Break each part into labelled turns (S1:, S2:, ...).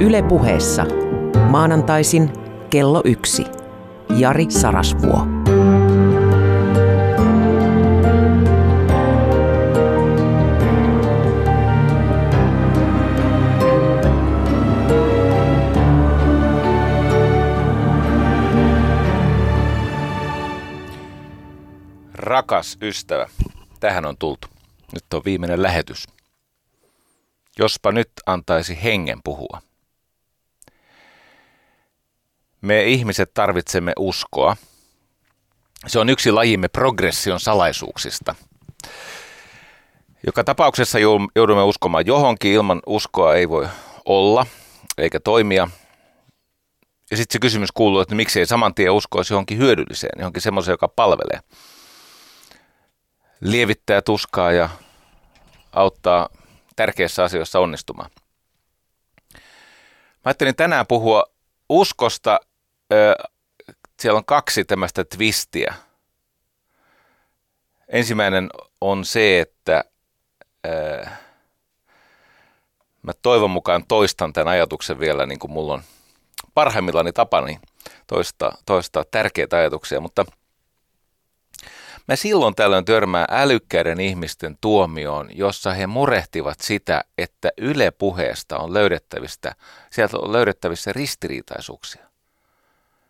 S1: Yle puheessa. Maanantaisin kello yksi. Jari Sarasvuo.
S2: Rakas ystävä, tähän on tultu. Nyt on viimeinen lähetys. Jospa nyt antaisi hengen puhua. Me ihmiset tarvitsemme uskoa. Se on yksi lajimme progression salaisuuksista. Joka tapauksessa joudumme uskomaan johonkin, ilman uskoa ei voi olla eikä toimia. Ja sitten se kysymys kuuluu, että miksi ei saman tien uskoisi johonkin hyödylliseen, johonkin semmoiseen, joka palvelee. Lievittää tuskaa ja auttaa tärkeissä asioissa onnistumaan. Mä ajattelin tänään puhua uskosta. Siellä on kaksi tämmöistä twistiä. Ensimmäinen on se, että mä toivon mukaan toistan tämän ajatuksen vielä niin kuin mulla on parhaimmillani tapani toistaa, toistaa tärkeitä ajatuksia, mutta – Mä silloin tällöin törmää älykkäiden ihmisten tuomioon, jossa he murehtivat sitä, että Yle puheesta on löydettävistä, sieltä on löydettävissä ristiriitaisuuksia.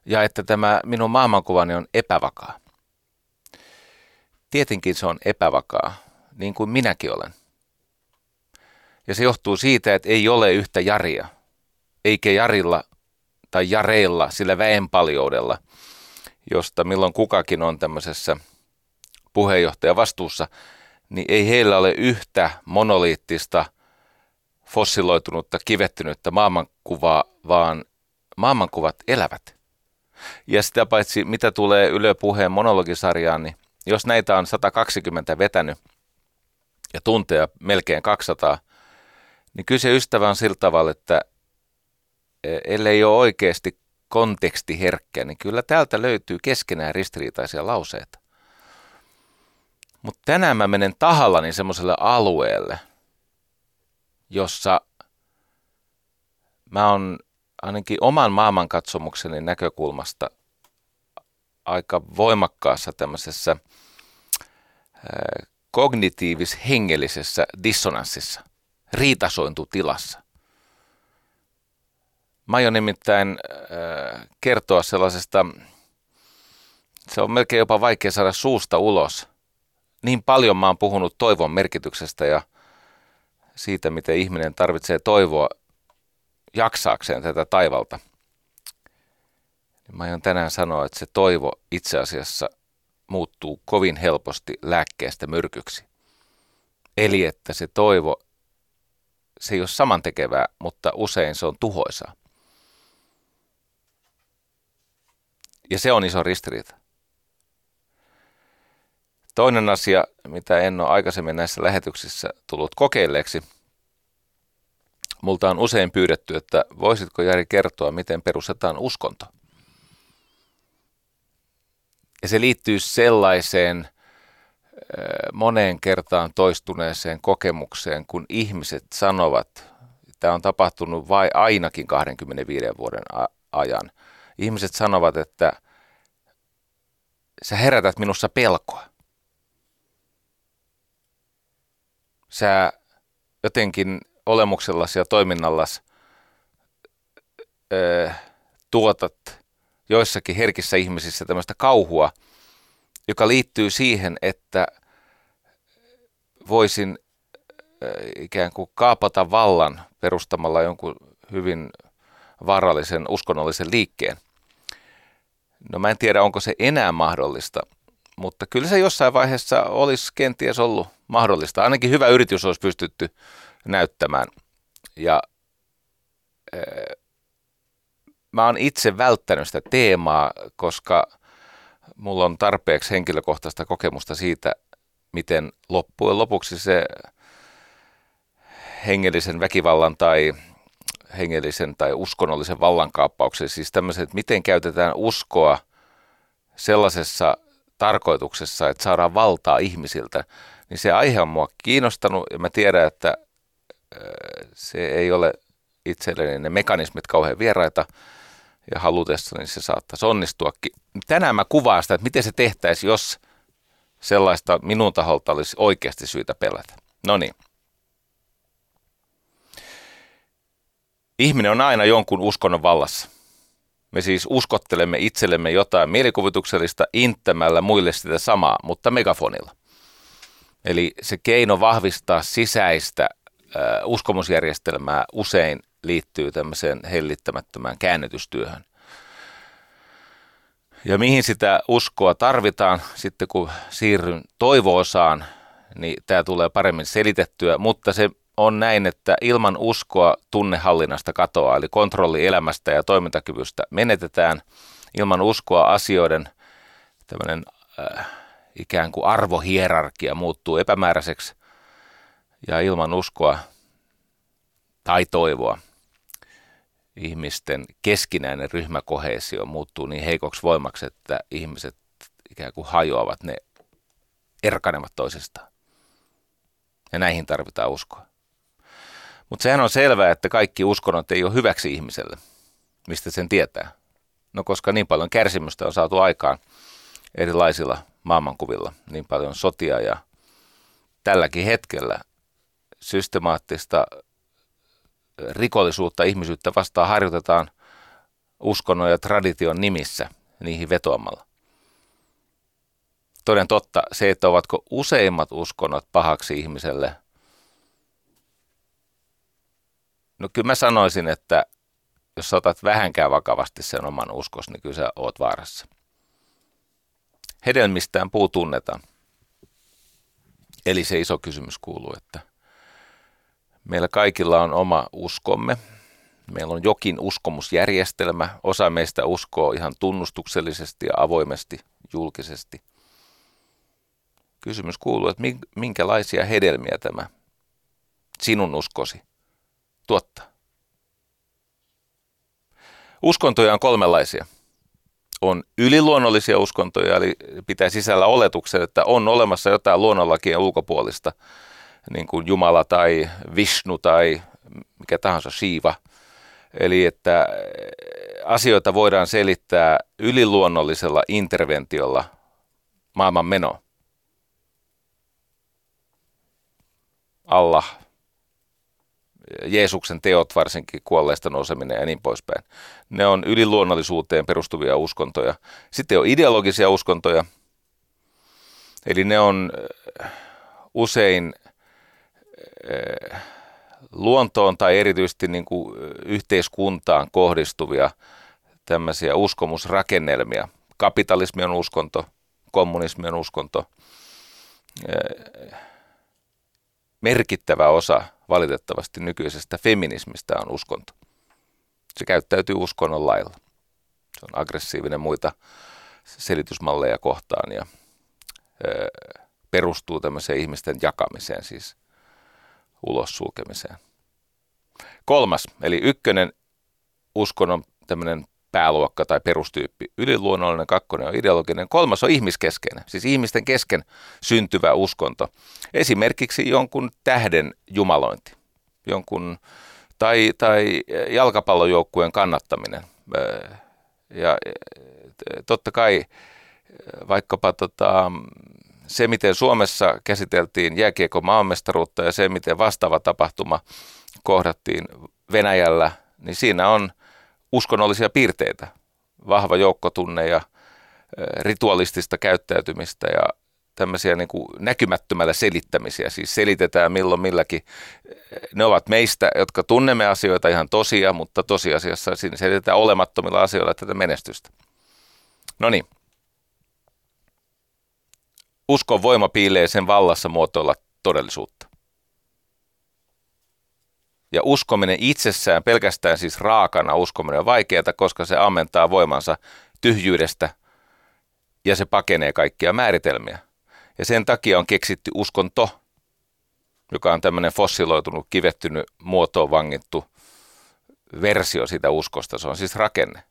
S2: Ja että tämä minun maailmankuvani on epävakaa. Tietenkin se on epävakaa, niin kuin minäkin olen. Ja se johtuu siitä, että ei ole yhtä Jaria, eikä Jarilla tai Jareilla, sillä väenpaljoudella, josta milloin kukakin on tämmöisessä – puheenjohtaja vastuussa, niin ei heillä ole yhtä monoliittista, fossiloitunutta, kivettynyttä maailmankuvaa, vaan maailmankuvat elävät. Ja sitä paitsi, mitä tulee Yle Puheen monologisarjaan, niin jos näitä on 120 vetänyt ja tunteja melkein 200, niin kyse ystävä on sillä tavalla, että e, ellei ole oikeasti kontekstiherkkä, niin kyllä täältä löytyy keskenään ristiriitaisia lauseita. Mutta tänään mä menen tahallani semmoiselle alueelle, jossa mä oon ainakin oman maailmankatsomukseni näkökulmasta aika voimakkaassa tämmöisessä kognitiivis-hengellisessä dissonanssissa, riitasointutilassa. Mä aion nimittäin kertoa sellaisesta, se on melkein jopa vaikea saada suusta ulos – niin paljon mä oon puhunut toivon merkityksestä ja siitä, miten ihminen tarvitsee toivoa jaksaakseen tätä taivalta. Mä aion tänään sanoa, että se toivo itse asiassa muuttuu kovin helposti lääkkeestä myrkyksi. Eli että se toivo, se ei ole samantekevää, mutta usein se on tuhoisaa. Ja se on iso ristiriita. Toinen asia, mitä en ole aikaisemmin näissä lähetyksissä tullut kokeilleeksi, multa on usein pyydetty, että voisitko Jari kertoa, miten perustetaan uskonto. Ja se liittyy sellaiseen moneen kertaan toistuneeseen kokemukseen, kun ihmiset sanovat, tämä on tapahtunut vai ainakin 25 vuoden ajan. Ihmiset sanovat, että sä herätät minussa pelkoa. sä jotenkin olemuksellasi ja toiminnallasi ö, tuotat joissakin herkissä ihmisissä tämmöistä kauhua, joka liittyy siihen, että voisin ikään kuin kaapata vallan perustamalla jonkun hyvin vaarallisen uskonnollisen liikkeen. No mä en tiedä, onko se enää mahdollista, mutta kyllä se jossain vaiheessa olisi kenties ollut mahdollista. Ainakin hyvä yritys olisi pystytty näyttämään. Ja äh, mä oon itse välttänyt sitä teemaa, koska mulla on tarpeeksi henkilökohtaista kokemusta siitä, miten loppujen lopuksi se hengellisen väkivallan tai hengellisen tai uskonnollisen vallankaappauksen, siis tämmöiset, että miten käytetään uskoa sellaisessa tarkoituksessa, että saadaan valtaa ihmisiltä, niin se aihe on mua kiinnostanut ja mä tiedän, että se ei ole itselleni ne mekanismit kauhean vieraita ja halutessa, niin se saattaisi onnistuakin. Tänään mä kuvaan sitä, että miten se tehtäisiin, jos sellaista minun taholta olisi oikeasti syytä pelätä. No niin. Ihminen on aina jonkun uskonnon vallassa. Me siis uskottelemme itsellemme jotain mielikuvituksellista inttämällä muille sitä samaa, mutta megafonilla. Eli se keino vahvistaa sisäistä uskomusjärjestelmää usein liittyy tämmöiseen hellittämättömään käännytystyöhön. Ja mihin sitä uskoa tarvitaan sitten kun siirryn toivoosaan, niin tämä tulee paremmin selitettyä, mutta se on näin, että ilman uskoa tunnehallinnasta katoaa, eli kontrolli elämästä ja toimintakyvystä menetetään. Ilman uskoa asioiden tämmöinen äh, ikään kuin arvohierarkia muuttuu epämääräiseksi ja ilman uskoa tai toivoa ihmisten keskinäinen ryhmäkohesio muuttuu niin heikoksi voimaksi, että ihmiset ikään kuin hajoavat, ne erkanevat toisistaan. Ja näihin tarvitaan uskoa. Mutta sehän on selvää, että kaikki uskonnot ei ole hyväksi ihmiselle. Mistä sen tietää? No koska niin paljon kärsimystä on saatu aikaan erilaisilla maailmankuvilla, niin paljon sotia ja tälläkin hetkellä systemaattista rikollisuutta ihmisyyttä vastaan harjoitetaan uskonnon ja tradition nimissä niihin vetoamalla. Toden totta, se, että ovatko useimmat uskonnot pahaksi ihmiselle, no kyllä mä sanoisin, että jos sä otat vähänkään vakavasti sen oman uskos, niin kyllä sä oot vaarassa. Hedelmistään puu tunnetaan. Eli se iso kysymys kuuluu, että Meillä kaikilla on oma uskomme. Meillä on jokin uskomusjärjestelmä. Osa meistä uskoo ihan tunnustuksellisesti ja avoimesti, julkisesti. Kysymys kuuluu, että minkälaisia hedelmiä tämä sinun uskosi tuottaa. Uskontoja on kolmenlaisia. On yliluonnollisia uskontoja, eli pitää sisällä oletuksen, että on olemassa jotain luonnonlakien ulkopuolista – niin kuin Jumala tai Vishnu tai mikä tahansa Shiva. Eli että asioita voidaan selittää yliluonnollisella interventiolla maailman meno. Allah, Jeesuksen teot, varsinkin kuolleista nouseminen ja niin poispäin. Ne on yliluonnollisuuteen perustuvia uskontoja. Sitten on ideologisia uskontoja, eli ne on usein luontoon tai erityisesti niin kuin yhteiskuntaan kohdistuvia tämmöisiä uskomusrakennelmia. Kapitalismi on uskonto, kommunismi on uskonto. Merkittävä osa valitettavasti nykyisestä feminismistä on uskonto. Se käyttäytyy uskonnon lailla. Se on aggressiivinen muita selitysmalleja kohtaan ja perustuu tämmöiseen ihmisten jakamiseen, siis ulos sulkemiseen. Kolmas, eli ykkönen uskonnon tämmöinen pääluokka tai perustyyppi, yliluonnollinen, kakkonen on ideologinen, kolmas on ihmiskeskeinen, siis ihmisten kesken syntyvä uskonto. Esimerkiksi jonkun tähden jumalointi, jonkun, tai, tai jalkapallojoukkueen kannattaminen. Ja totta kai vaikkapa tota, se, miten Suomessa käsiteltiin jääkiekon maanmestaruutta ja se, miten vastaava tapahtuma kohdattiin Venäjällä, niin siinä on uskonnollisia piirteitä, vahva joukkotunne ja ritualistista käyttäytymistä ja tämmöisiä niin kuin näkymättömällä selittämisiä, siis selitetään milloin milläkin. Ne ovat meistä, jotka tunnemme asioita ihan tosia, mutta tosiasiassa siinä selitetään olemattomilla asioilla tätä menestystä. No niin, Uskon voima piilee sen vallassa muotoilla todellisuutta. Ja uskominen itsessään, pelkästään siis raakana uskominen on vaikeaa, koska se ammentaa voimansa tyhjyydestä ja se pakenee kaikkia määritelmiä. Ja sen takia on keksitty uskonto, joka on tämmöinen fossiloitunut, kivettynyt, muotoon vangittu versio sitä uskosta. Se on siis rakenne.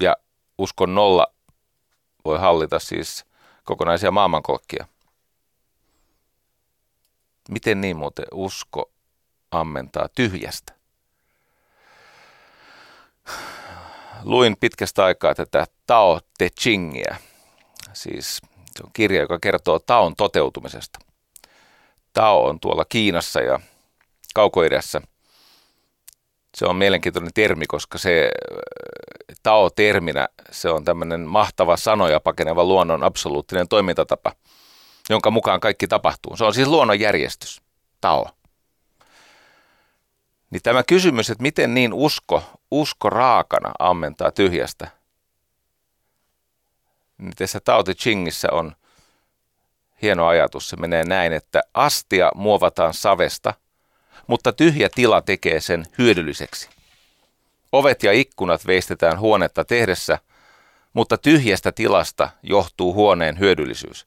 S2: Ja uskon nolla voi hallita siis kokonaisia maailmankolkkia. Miten niin muuten usko ammentaa tyhjästä? Luin pitkästä aikaa tätä Tao Te Chingia, siis se on kirja, joka kertoo Taon toteutumisesta. Tao on tuolla Kiinassa ja kaukoidässä – se on mielenkiintoinen termi, koska se Tao-terminä se on tämmöinen mahtava sanoja pakeneva luonnon absoluuttinen toimintatapa, jonka mukaan kaikki tapahtuu. Se on siis luonnonjärjestys, Tao. Niin tämä kysymys, että miten niin usko, usko raakana ammentaa tyhjästä, niin tässä Tao Te Chingissä on hieno ajatus. Se menee näin, että astia muovataan savesta, mutta tyhjä tila tekee sen hyödylliseksi. Ovet ja ikkunat veistetään huonetta tehdessä, mutta tyhjästä tilasta johtuu huoneen hyödyllisyys.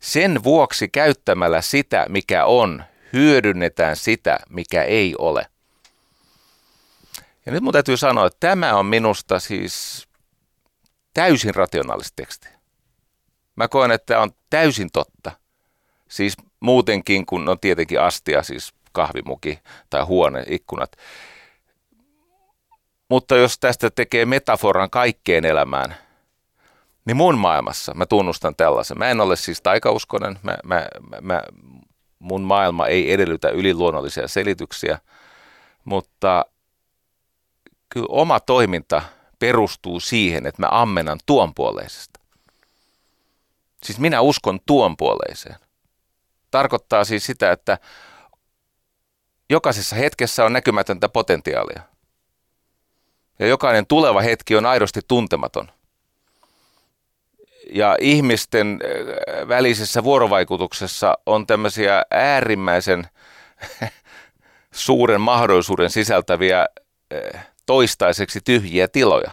S2: Sen vuoksi käyttämällä sitä, mikä on, hyödynnetään sitä, mikä ei ole. Ja nyt mun täytyy sanoa, että tämä on minusta siis täysin rationaalista tekstiä. Mä koen, että tämä on täysin totta. Siis muutenkin, kun on tietenkin astia, siis kahvimuki tai huone, ikkunat. Mutta jos tästä tekee metaforan kaikkeen elämään, niin mun maailmassa mä tunnustan tällaisen. Mä en ole siis taikauskonen, mä, mä, mä, mun maailma ei edellytä yliluonnollisia selityksiä, mutta kyllä oma toiminta perustuu siihen, että mä ammenan tuonpuoleisesta. Siis minä uskon tuonpuoleiseen. Tarkoittaa siis sitä, että jokaisessa hetkessä on näkymätöntä potentiaalia. Ja jokainen tuleva hetki on aidosti tuntematon. Ja ihmisten äh, välisessä vuorovaikutuksessa on tämmöisiä äärimmäisen suuren mahdollisuuden sisältäviä äh, toistaiseksi tyhjiä tiloja.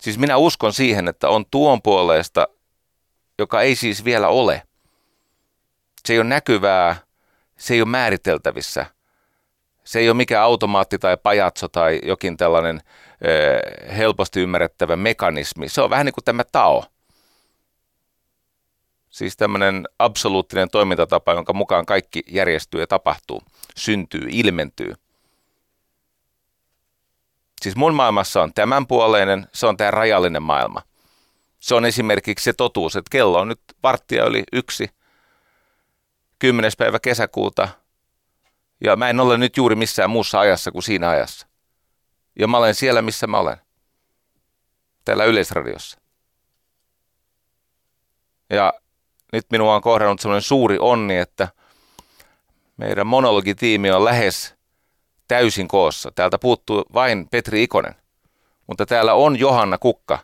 S2: Siis minä uskon siihen, että on tuon puoleesta, joka ei siis vielä ole. Se ei ole näkyvää, se ei ole määriteltävissä. Se ei ole mikään automaatti tai pajatso tai jokin tällainen ö, helposti ymmärrettävä mekanismi. Se on vähän niin kuin tämä tao. Siis tämmöinen absoluuttinen toimintatapa, jonka mukaan kaikki järjestyy ja tapahtuu, syntyy, ilmentyy. Siis mun maailmassa on tämänpuoleinen, se on tämä rajallinen maailma. Se on esimerkiksi se totuus, että kello on nyt varttia yli yksi, 10. päivä kesäkuuta, ja mä en ole nyt juuri missään muussa ajassa kuin siinä ajassa. Ja mä olen siellä, missä mä olen. Täällä Yleisradiossa. Ja nyt minua on kohdannut sellainen suuri onni, että meidän monologitiimi on lähes täysin koossa. Täältä puuttuu vain Petri Ikonen, mutta täällä on Johanna Kukka,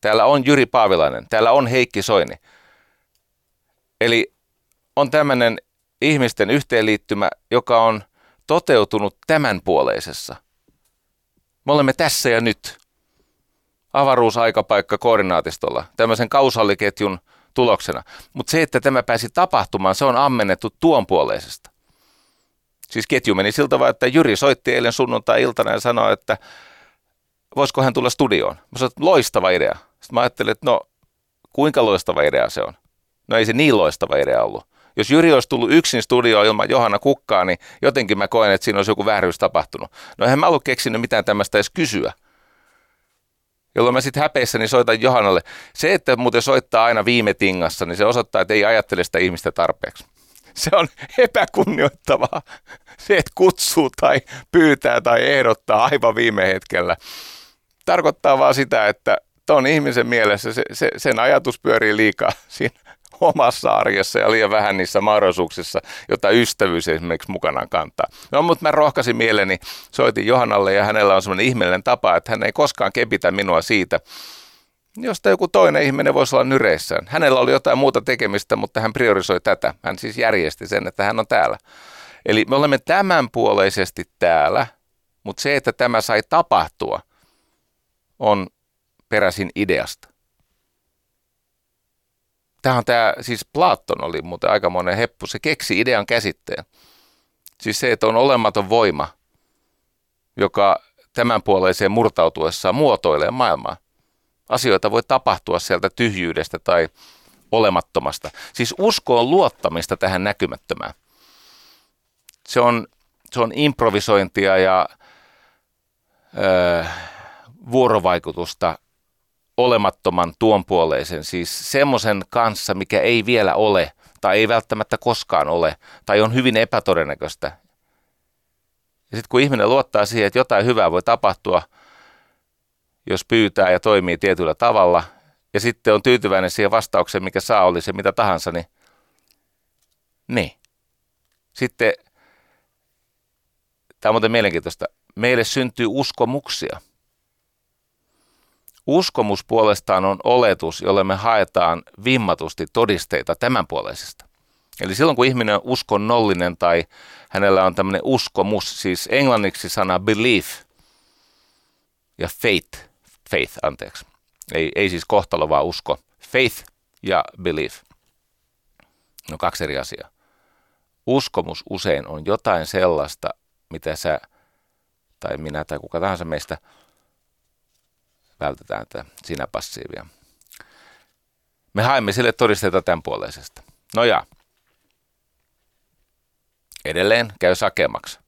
S2: täällä on Jyri Paavilainen, täällä on Heikki Soini. Eli on tämmöinen ihmisten yhteenliittymä, joka on toteutunut tämänpuoleisessa. Me olemme tässä ja nyt. Avaruusaikapaikka koordinaatistolla, tämmöisen kausalliketjun tuloksena. Mutta se, että tämä pääsi tapahtumaan, se on ammennettu tuonpuoleisesta. Siis ketju meni siltä vaan, että Jyri soitti eilen sunnuntai-iltana ja sanoi, että voisiko hän tulla studioon. Mä sanoin, että loistava idea. Sitten mä ajattelin, että no kuinka loistava idea se on. No ei se niin loistava idea ollut. Jos Jyri olisi tullut yksin studioon ilman Johanna Kukkaa, niin jotenkin mä koen, että siinä olisi joku vääryys tapahtunut. No eihän mä ollut keksinyt mitään tämmöistä edes kysyä. Jolloin mä sitten häpeissäni soitan Johannalle. Se, että muuten soittaa aina viime tingassa, niin se osoittaa, että ei ajattele sitä ihmistä tarpeeksi. Se on epäkunnioittavaa. Se, että kutsuu tai pyytää tai ehdottaa aivan viime hetkellä. Tarkoittaa vaan sitä, että ton ihmisen mielessä se, se, sen ajatus pyörii liikaa siinä omassa arjessa ja liian vähän niissä mahdollisuuksissa, joita ystävyys esimerkiksi mukanaan kantaa. No, mutta mä rohkaisin mieleni, soitin Johannalle ja hänellä on semmoinen ihmeellinen tapa, että hän ei koskaan kepitä minua siitä, josta joku toinen ihminen voisi olla nyreissään. Hänellä oli jotain muuta tekemistä, mutta hän priorisoi tätä. Hän siis järjesti sen, että hän on täällä. Eli me olemme tämänpuoleisesti täällä, mutta se, että tämä sai tapahtua, on peräisin ideasta. Tämä on tämä, siis Platon oli muuten aikamoinen heppu, se keksi idean käsitteen. Siis se, että on olematon voima, joka tämänpuoleiseen murtautuessaan muotoilee maailmaa. Asioita voi tapahtua sieltä tyhjyydestä tai olemattomasta. Siis usko on luottamista tähän näkymättömään. Se on, se on improvisointia ja ö, vuorovaikutusta olemattoman tuonpuoleisen, siis semmoisen kanssa, mikä ei vielä ole tai ei välttämättä koskaan ole tai on hyvin epätodennäköistä. Ja sitten kun ihminen luottaa siihen, että jotain hyvää voi tapahtua, jos pyytää ja toimii tietyllä tavalla, ja sitten on tyytyväinen siihen vastaukseen, mikä saa, oli se mitä tahansa, niin, niin. Sitten, tämä on muuten mielenkiintoista, meille syntyy uskomuksia – Uskomus puolestaan on oletus, jolle me haetaan vimmatusti todisteita tämänpuoleisesta. Eli silloin kun ihminen on uskonnollinen tai hänellä on tämmöinen uskomus, siis englanniksi sana belief ja faith, faith anteeksi, ei, ei siis kohtalo vaan usko, faith ja belief. No kaksi eri asiaa. Uskomus usein on jotain sellaista, mitä sä tai minä tai kuka tahansa meistä – vältetään tätä sinä passiivia. Me haemme sille todisteita tämän puoleisesta. No ja, edelleen käy sakemaksi.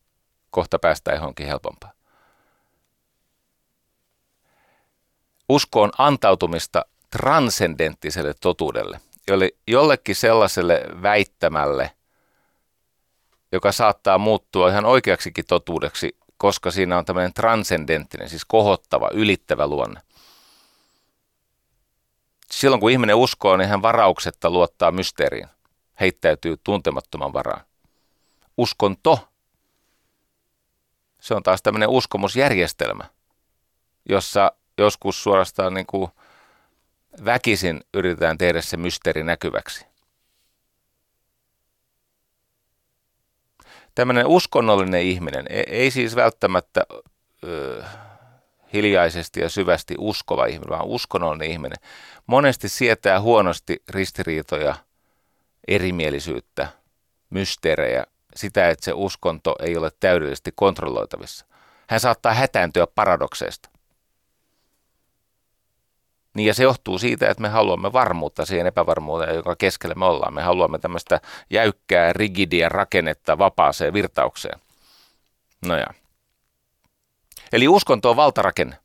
S2: Kohta päästään johonkin helpompaa. Usko on antautumista transcendenttiselle totuudelle, jolle jollekin sellaiselle väittämälle, joka saattaa muuttua ihan oikeaksikin totuudeksi koska siinä on tämmöinen transcendenttinen, siis kohottava, ylittävä luonne. Silloin kun ihminen uskoo, niin hän varauksetta luottaa mysteeriin, heittäytyy tuntemattoman varaan. Uskonto, se on taas tämmöinen uskomusjärjestelmä, jossa joskus suorastaan niin kuin väkisin yritetään tehdä se mysteeri näkyväksi. Tämmöinen uskonnollinen ihminen, ei, ei siis välttämättä ö, hiljaisesti ja syvästi uskova ihminen, vaan uskonnollinen ihminen, monesti sietää huonosti ristiriitoja, erimielisyyttä, mysteerejä, sitä, että se uskonto ei ole täydellisesti kontrolloitavissa. Hän saattaa hätääntyä paradokseista. Niin ja se johtuu siitä, että me haluamme varmuutta siihen epävarmuuteen, joka keskellä me ollaan. Me haluamme tämmöistä jäykkää, rigidiä rakennetta vapaaseen virtaukseen. No ja. Eli uskonto on valtarakenne,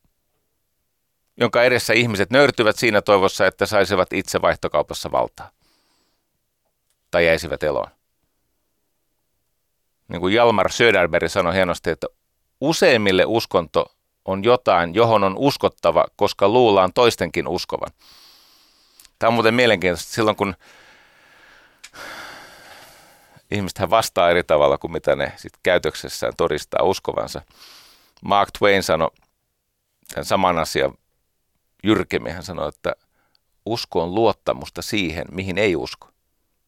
S2: jonka edessä ihmiset nöyrtyvät siinä toivossa, että saisivat itse vaihtokaupassa valtaa. Tai jäisivät eloon. Niin kuin Jalmar Söderberg sanoi hienosti, että useimmille uskonto on jotain, johon on uskottava, koska luullaan toistenkin uskovan. Tämä on muuten mielenkiintoista. Silloin kun ihmiset vastaa eri tavalla kuin mitä ne sit käytöksessään todistaa uskovansa. Mark Twain sanoi tämän saman asian jyrkemmin. Hän sanoi, että usko on luottamusta siihen, mihin ei usko.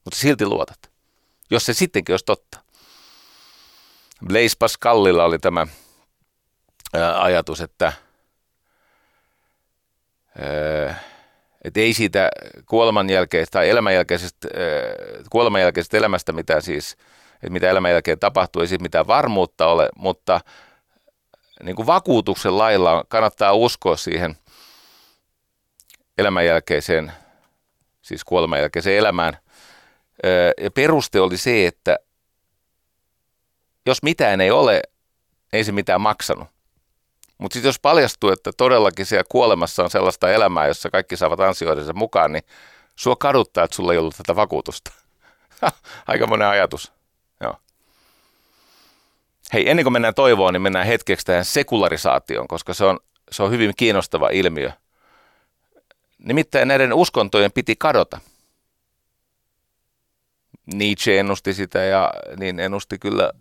S2: Mutta silti luotat, jos se sittenkin olisi totta. Blaise Pascalilla oli tämä ajatus, että, että ei siitä kuoleman jälkeen tai elämän jälkeisestä, kuoleman jälkeisestä elämästä mitä siis, että mitä elämän jälkeen tapahtuu, ei siitä mitään varmuutta ole, mutta niin kuin vakuutuksen lailla kannattaa uskoa siihen elämän jälkeiseen, siis kuoleman jälkeiseen elämään. Ja peruste oli se, että jos mitään ei ole, ei se mitään maksanut. Mutta sitten jos paljastuu, että todellakin siellä kuolemassa on sellaista elämää, jossa kaikki saavat ansioidensa mukaan, niin sua kaduttaa, että sulla ei ollut tätä vakuutusta. Aika monen ajatus. Joo. Hei, ennen kuin mennään toivoon, niin mennään hetkeksi tähän sekularisaatioon, koska se on, se on hyvin kiinnostava ilmiö. Nimittäin näiden uskontojen piti kadota. Nietzsche ennusti sitä ja niin ennusti kyllä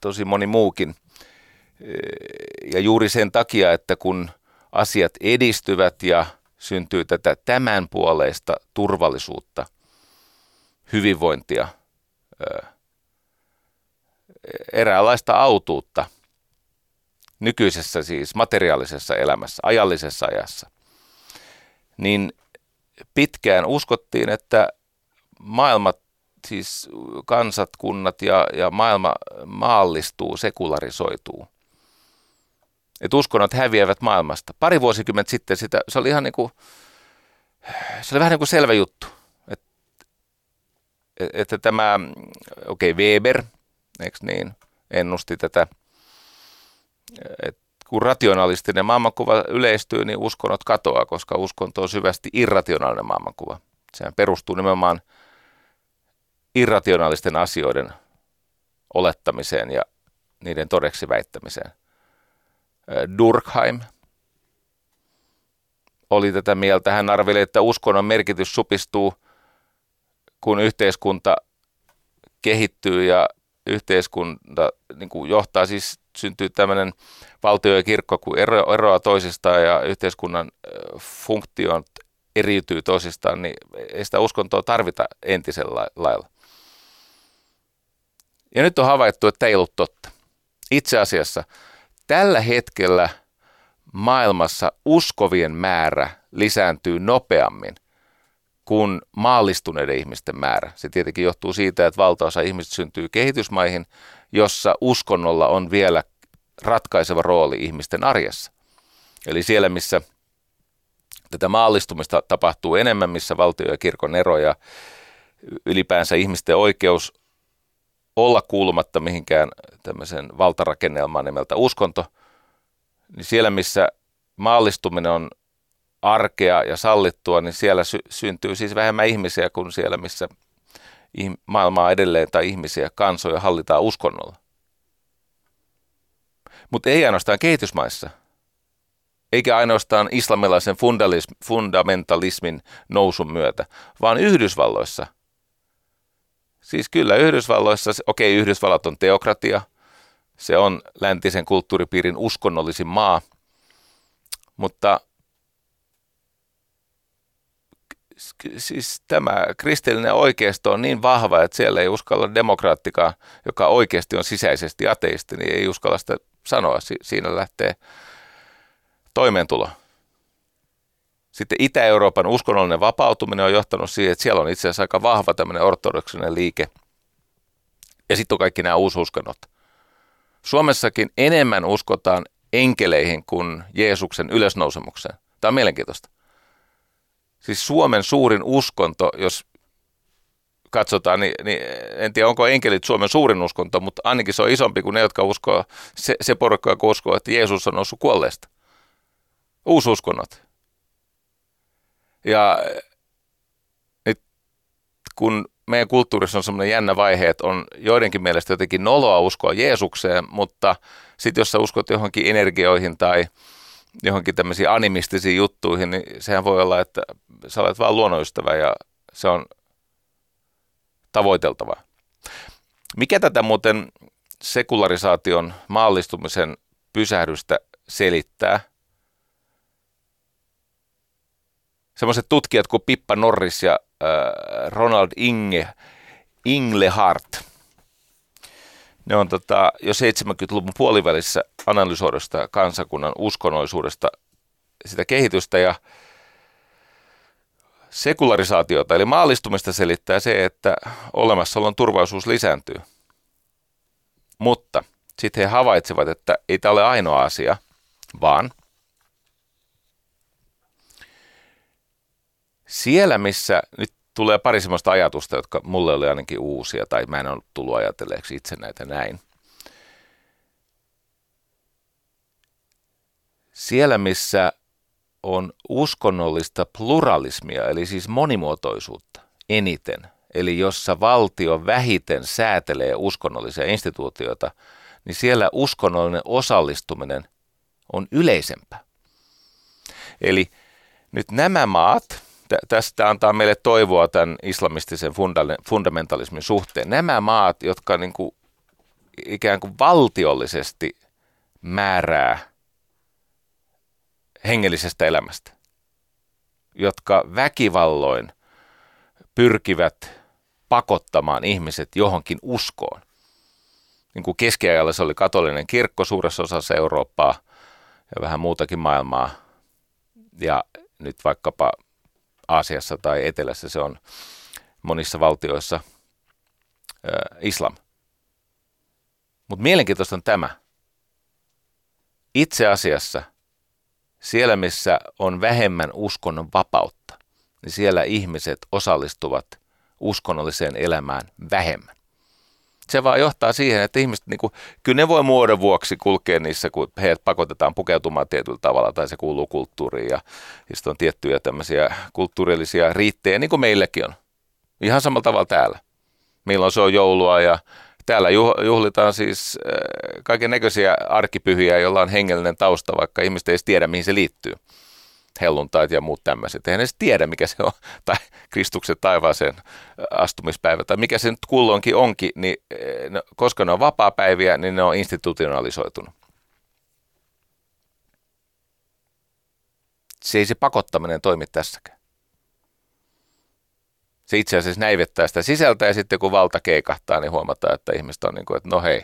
S2: tosi moni muukin – ja juuri sen takia, että kun asiat edistyvät ja syntyy tätä tämänpuoleista turvallisuutta, hyvinvointia, eräänlaista autuutta nykyisessä siis materiaalisessa elämässä, ajallisessa ajassa, niin pitkään uskottiin, että maailmat, siis kansat, kunnat ja, ja maailma maallistuu, sekularisoituu – että uskonnot häviävät maailmasta. Pari vuosikymmentä sitten sitä, se oli ihan niin kuin, se oli vähän niin kuin selvä juttu. Että, että tämä, okei okay, Weber, eikö niin, ennusti tätä, että kun rationalistinen maailmankuva yleistyy, niin uskonnot katoaa, koska uskonto on syvästi irrationaalinen maailmankuva. Sehän perustuu nimenomaan irrationaalisten asioiden olettamiseen ja niiden todeksi väittämiseen. Durkheim oli tätä mieltä. Hän arveli, että uskonnon merkitys supistuu, kun yhteiskunta kehittyy ja yhteiskunta niin kuin johtaa, siis syntyy tämmöinen valtio ja kirkko, kun ero, eroaa toisistaan ja yhteiskunnan funktiot eriytyy toisistaan, niin ei sitä uskontoa tarvita entisellä lailla. Ja nyt on havaittu, että ei ollut totta. Itse asiassa tällä hetkellä maailmassa uskovien määrä lisääntyy nopeammin kuin maallistuneiden ihmisten määrä. Se tietenkin johtuu siitä, että valtaosa ihmisistä syntyy kehitysmaihin, jossa uskonnolla on vielä ratkaiseva rooli ihmisten arjessa. Eli siellä, missä tätä maallistumista tapahtuu enemmän, missä valtio ja kirkon ero ja ylipäänsä ihmisten oikeus olla kuulumatta mihinkään tämmöisen valtarakennelmaan nimeltä uskonto, niin siellä missä maallistuminen on arkea ja sallittua, niin siellä sy- syntyy siis vähemmän ihmisiä kuin siellä, missä maailmaa edelleen tai ihmisiä, kansoja hallitaan uskonnolla. Mutta ei ainoastaan kehitysmaissa, eikä ainoastaan islamilaisen fundamentalismin nousun myötä, vaan Yhdysvalloissa. Siis kyllä Yhdysvalloissa, okei okay, Yhdysvallat on teokratia, se on läntisen kulttuuripiirin uskonnollisin maa, mutta siis tämä kristillinen oikeisto on niin vahva, että siellä ei uskalla demokraattikaan, joka oikeasti on sisäisesti ateisti, niin ei uskalla sitä sanoa. Si- siinä lähtee toimeentulo. Sitten Itä-Euroopan uskonnollinen vapautuminen on johtanut siihen, että siellä on itse asiassa aika vahva tämmöinen ortodoksinen liike. Ja sitten on kaikki nämä uususkonnot. Suomessakin enemmän uskotaan enkeleihin kuin Jeesuksen ylösnousemukseen. Tämä on mielenkiintoista. Siis Suomen suurin uskonto, jos katsotaan, niin, niin en tiedä onko enkelit Suomen suurin uskonto, mutta ainakin se on isompi kuin ne, jotka uskoo, se, se porukka, joka uskoo, että Jeesus on noussut kuolleesta. Uususkonnot. Ja nyt kun meidän kulttuurissa on semmoinen jännä vaihe, että on joidenkin mielestä jotenkin noloa uskoa Jeesukseen, mutta sitten jos sä uskot johonkin energioihin tai johonkin tämmöisiin animistisiin juttuihin, niin sehän voi olla, että sä olet vaan luonnonystävä ja se on tavoiteltava. Mikä tätä muuten sekularisaation maallistumisen pysähdystä selittää? Semmoiset tutkijat kuin Pippa Norris ja äh, Ronald Inge, Inglehart, ne on tota, jo 70-luvun puolivälissä analysoidusta kansakunnan uskonnollisuudesta sitä kehitystä ja sekularisaatiota, eli maallistumista selittää se, että olemassaolon turvallisuus lisääntyy. Mutta sitten he havaitsevat, että ei tämä ole ainoa asia, vaan siellä, missä nyt tulee pari sellaista ajatusta, jotka mulle oli ainakin uusia, tai mä en ole tullut ajatelleeksi itse näitä näin. Siellä, missä on uskonnollista pluralismia, eli siis monimuotoisuutta eniten, eli jossa valtio vähiten säätelee uskonnollisia instituutioita, niin siellä uskonnollinen osallistuminen on yleisempää. Eli nyt nämä maat, tästä antaa meille toivoa tämän islamistisen fundamentalismin suhteen. Nämä maat, jotka niin kuin ikään kuin valtiollisesti määrää hengellisestä elämästä, jotka väkivalloin pyrkivät pakottamaan ihmiset johonkin uskoon. Niin kuin keskiajalla se oli katolinen kirkko suuressa osassa Eurooppaa ja vähän muutakin maailmaa. Ja nyt vaikkapa Aasiassa tai Etelässä se on monissa valtioissa äh, islam. Mutta mielenkiintoista on tämä. Itse asiassa siellä, missä on vähemmän uskonnon vapautta, niin siellä ihmiset osallistuvat uskonnolliseen elämään vähemmän. Se vaan johtaa siihen, että ihmiset, niin kuin, kyllä ne voi muodon vuoksi kulkea niissä, kun heidät pakotetaan pukeutumaan tietyllä tavalla tai se kuuluu kulttuuriin ja, ja sitten on tiettyjä tämmöisiä kulttuurillisia riittejä, niin kuin meilläkin on. Ihan samalla tavalla täällä. Milloin se on joulua ja täällä juhlitaan siis äh, kaiken näköisiä arkipyhiä, joilla on hengellinen tausta, vaikka ihmiset ei edes tiedä, mihin se liittyy helluntait ja muut tämmöiset. Eihän edes tiedä, mikä se on, tai Kristuksen taivaaseen astumispäivä, tai mikä se nyt kulloinkin onkin, niin no, koska ne on vapaa-päiviä, niin ne on institutionalisoitunut. Se ei se pakottaminen toimi tässäkään. Se itse asiassa näivettää sitä sisältä ja sitten kun valta keikahtaa, niin huomataan, että ihmiset on niin kuin, että no hei,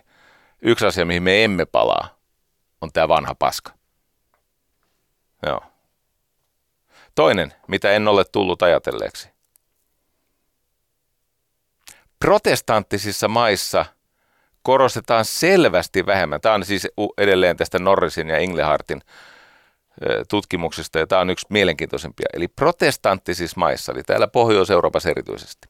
S2: yksi asia, mihin me emme palaa, on tämä vanha paska. Joo. Toinen, mitä en ole tullut ajatelleeksi. Protestanttisissa maissa korostetaan selvästi vähemmän. Tämä on siis edelleen tästä Norrisin ja Inglehartin tutkimuksesta, ja tämä on yksi mielenkiintoisimpia. Eli protestanttisissa maissa, eli täällä Pohjois-Euroopassa erityisesti,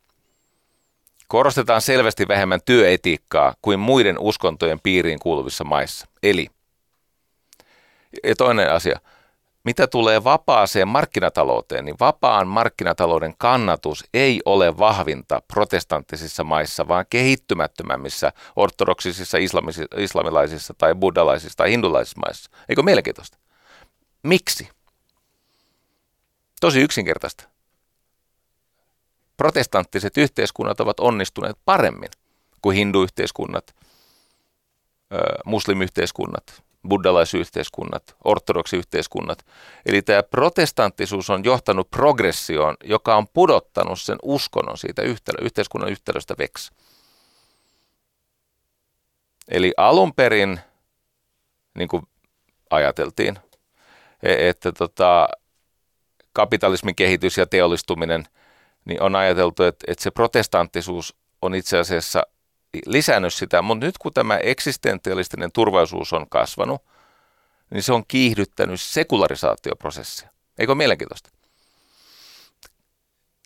S2: korostetaan selvästi vähemmän työetiikkaa kuin muiden uskontojen piiriin kuuluvissa maissa. Eli, ja toinen asia – mitä tulee vapaaseen markkinatalouteen, niin vapaan markkinatalouden kannatus ei ole vahvinta protestanttisissa maissa, vaan kehittymättömämmissä ortodoksisissa, islamilaisissa tai buddhalaisissa tai hindulaisissa maissa. Eikö mielenkiintoista? Miksi? Tosi yksinkertaista. Protestanttiset yhteiskunnat ovat onnistuneet paremmin kuin hinduyhteiskunnat, muslimyhteiskunnat, buddhalaisyhteiskunnat, ortodoksiyhteiskunnat. Eli tämä protestanttisuus on johtanut progressioon, joka on pudottanut sen uskonnon siitä yhtälö, yhteiskunnan yhtälöstä veksi. Eli alun perin, niin kuin ajateltiin, e, että tota, kapitalismin kehitys ja teollistuminen, niin on ajateltu, että, että se protestanttisuus on itse asiassa lisännyt sitä, mutta nyt kun tämä eksistentialistinen turvallisuus on kasvanut, niin se on kiihdyttänyt sekularisaatioprosessia. Eikö ole mielenkiintoista?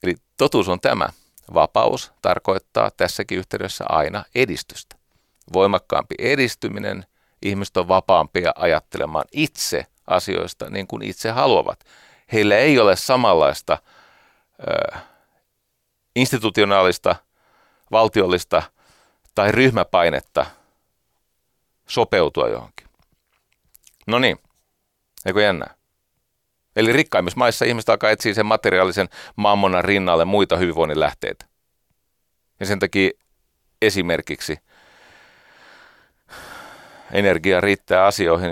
S2: Eli totuus on tämä. Vapaus tarkoittaa tässäkin yhteydessä aina edistystä. Voimakkaampi edistyminen, ihmiset on vapaampia ajattelemaan itse asioista niin kuin itse haluavat. Heillä ei ole samanlaista ö, institutionaalista, valtiollista – tai ryhmäpainetta sopeutua johonkin. No niin, eikö jännää? Eli rikkaimmissa maissa ihmiset alkaa etsiä sen materiaalisen mammonan rinnalle muita hyvinvoinnin lähteitä. Ja sen takia esimerkiksi energia riittää asioihin,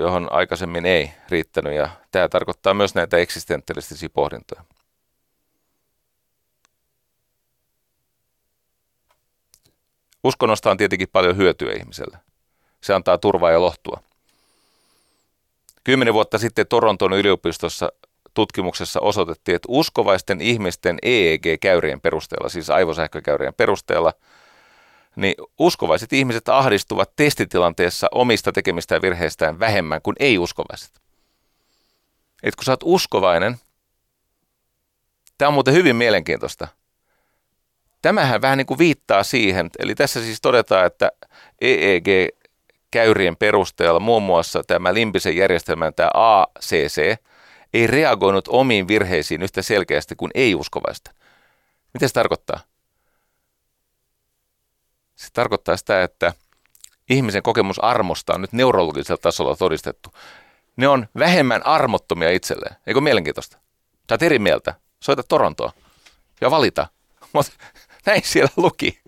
S2: johon aikaisemmin ei riittänyt. Ja tämä tarkoittaa myös näitä eksistentialistisia pohdintoja. Uskonnosta on tietenkin paljon hyötyä ihmiselle. Se antaa turvaa ja lohtua. Kymmenen vuotta sitten Toronton yliopistossa tutkimuksessa osoitettiin, että uskovaisten ihmisten EEG-käyrien perusteella, siis aivosähkökäyrien perusteella, niin uskovaiset ihmiset ahdistuvat testitilanteessa omista tekemistä virheistään vähemmän kuin ei-uskovaiset. Et kun sä oot uskovainen, tämä on muuten hyvin mielenkiintoista. Tämähän vähän niin kuin viittaa siihen, eli tässä siis todetaan, että EEG-käyrien perusteella muun muassa tämä limpisen järjestelmän tämä ACC ei reagoinut omiin virheisiin yhtä selkeästi kuin ei-uskovaista. Mitä se tarkoittaa? Se tarkoittaa sitä, että ihmisen kokemus armosta on nyt neurologisella tasolla todistettu. Ne on vähemmän armottomia itselleen. Eikö mielenkiintoista? Sä oot eri mieltä. Soita Torontoa ja valita. Mutta näin siellä luki.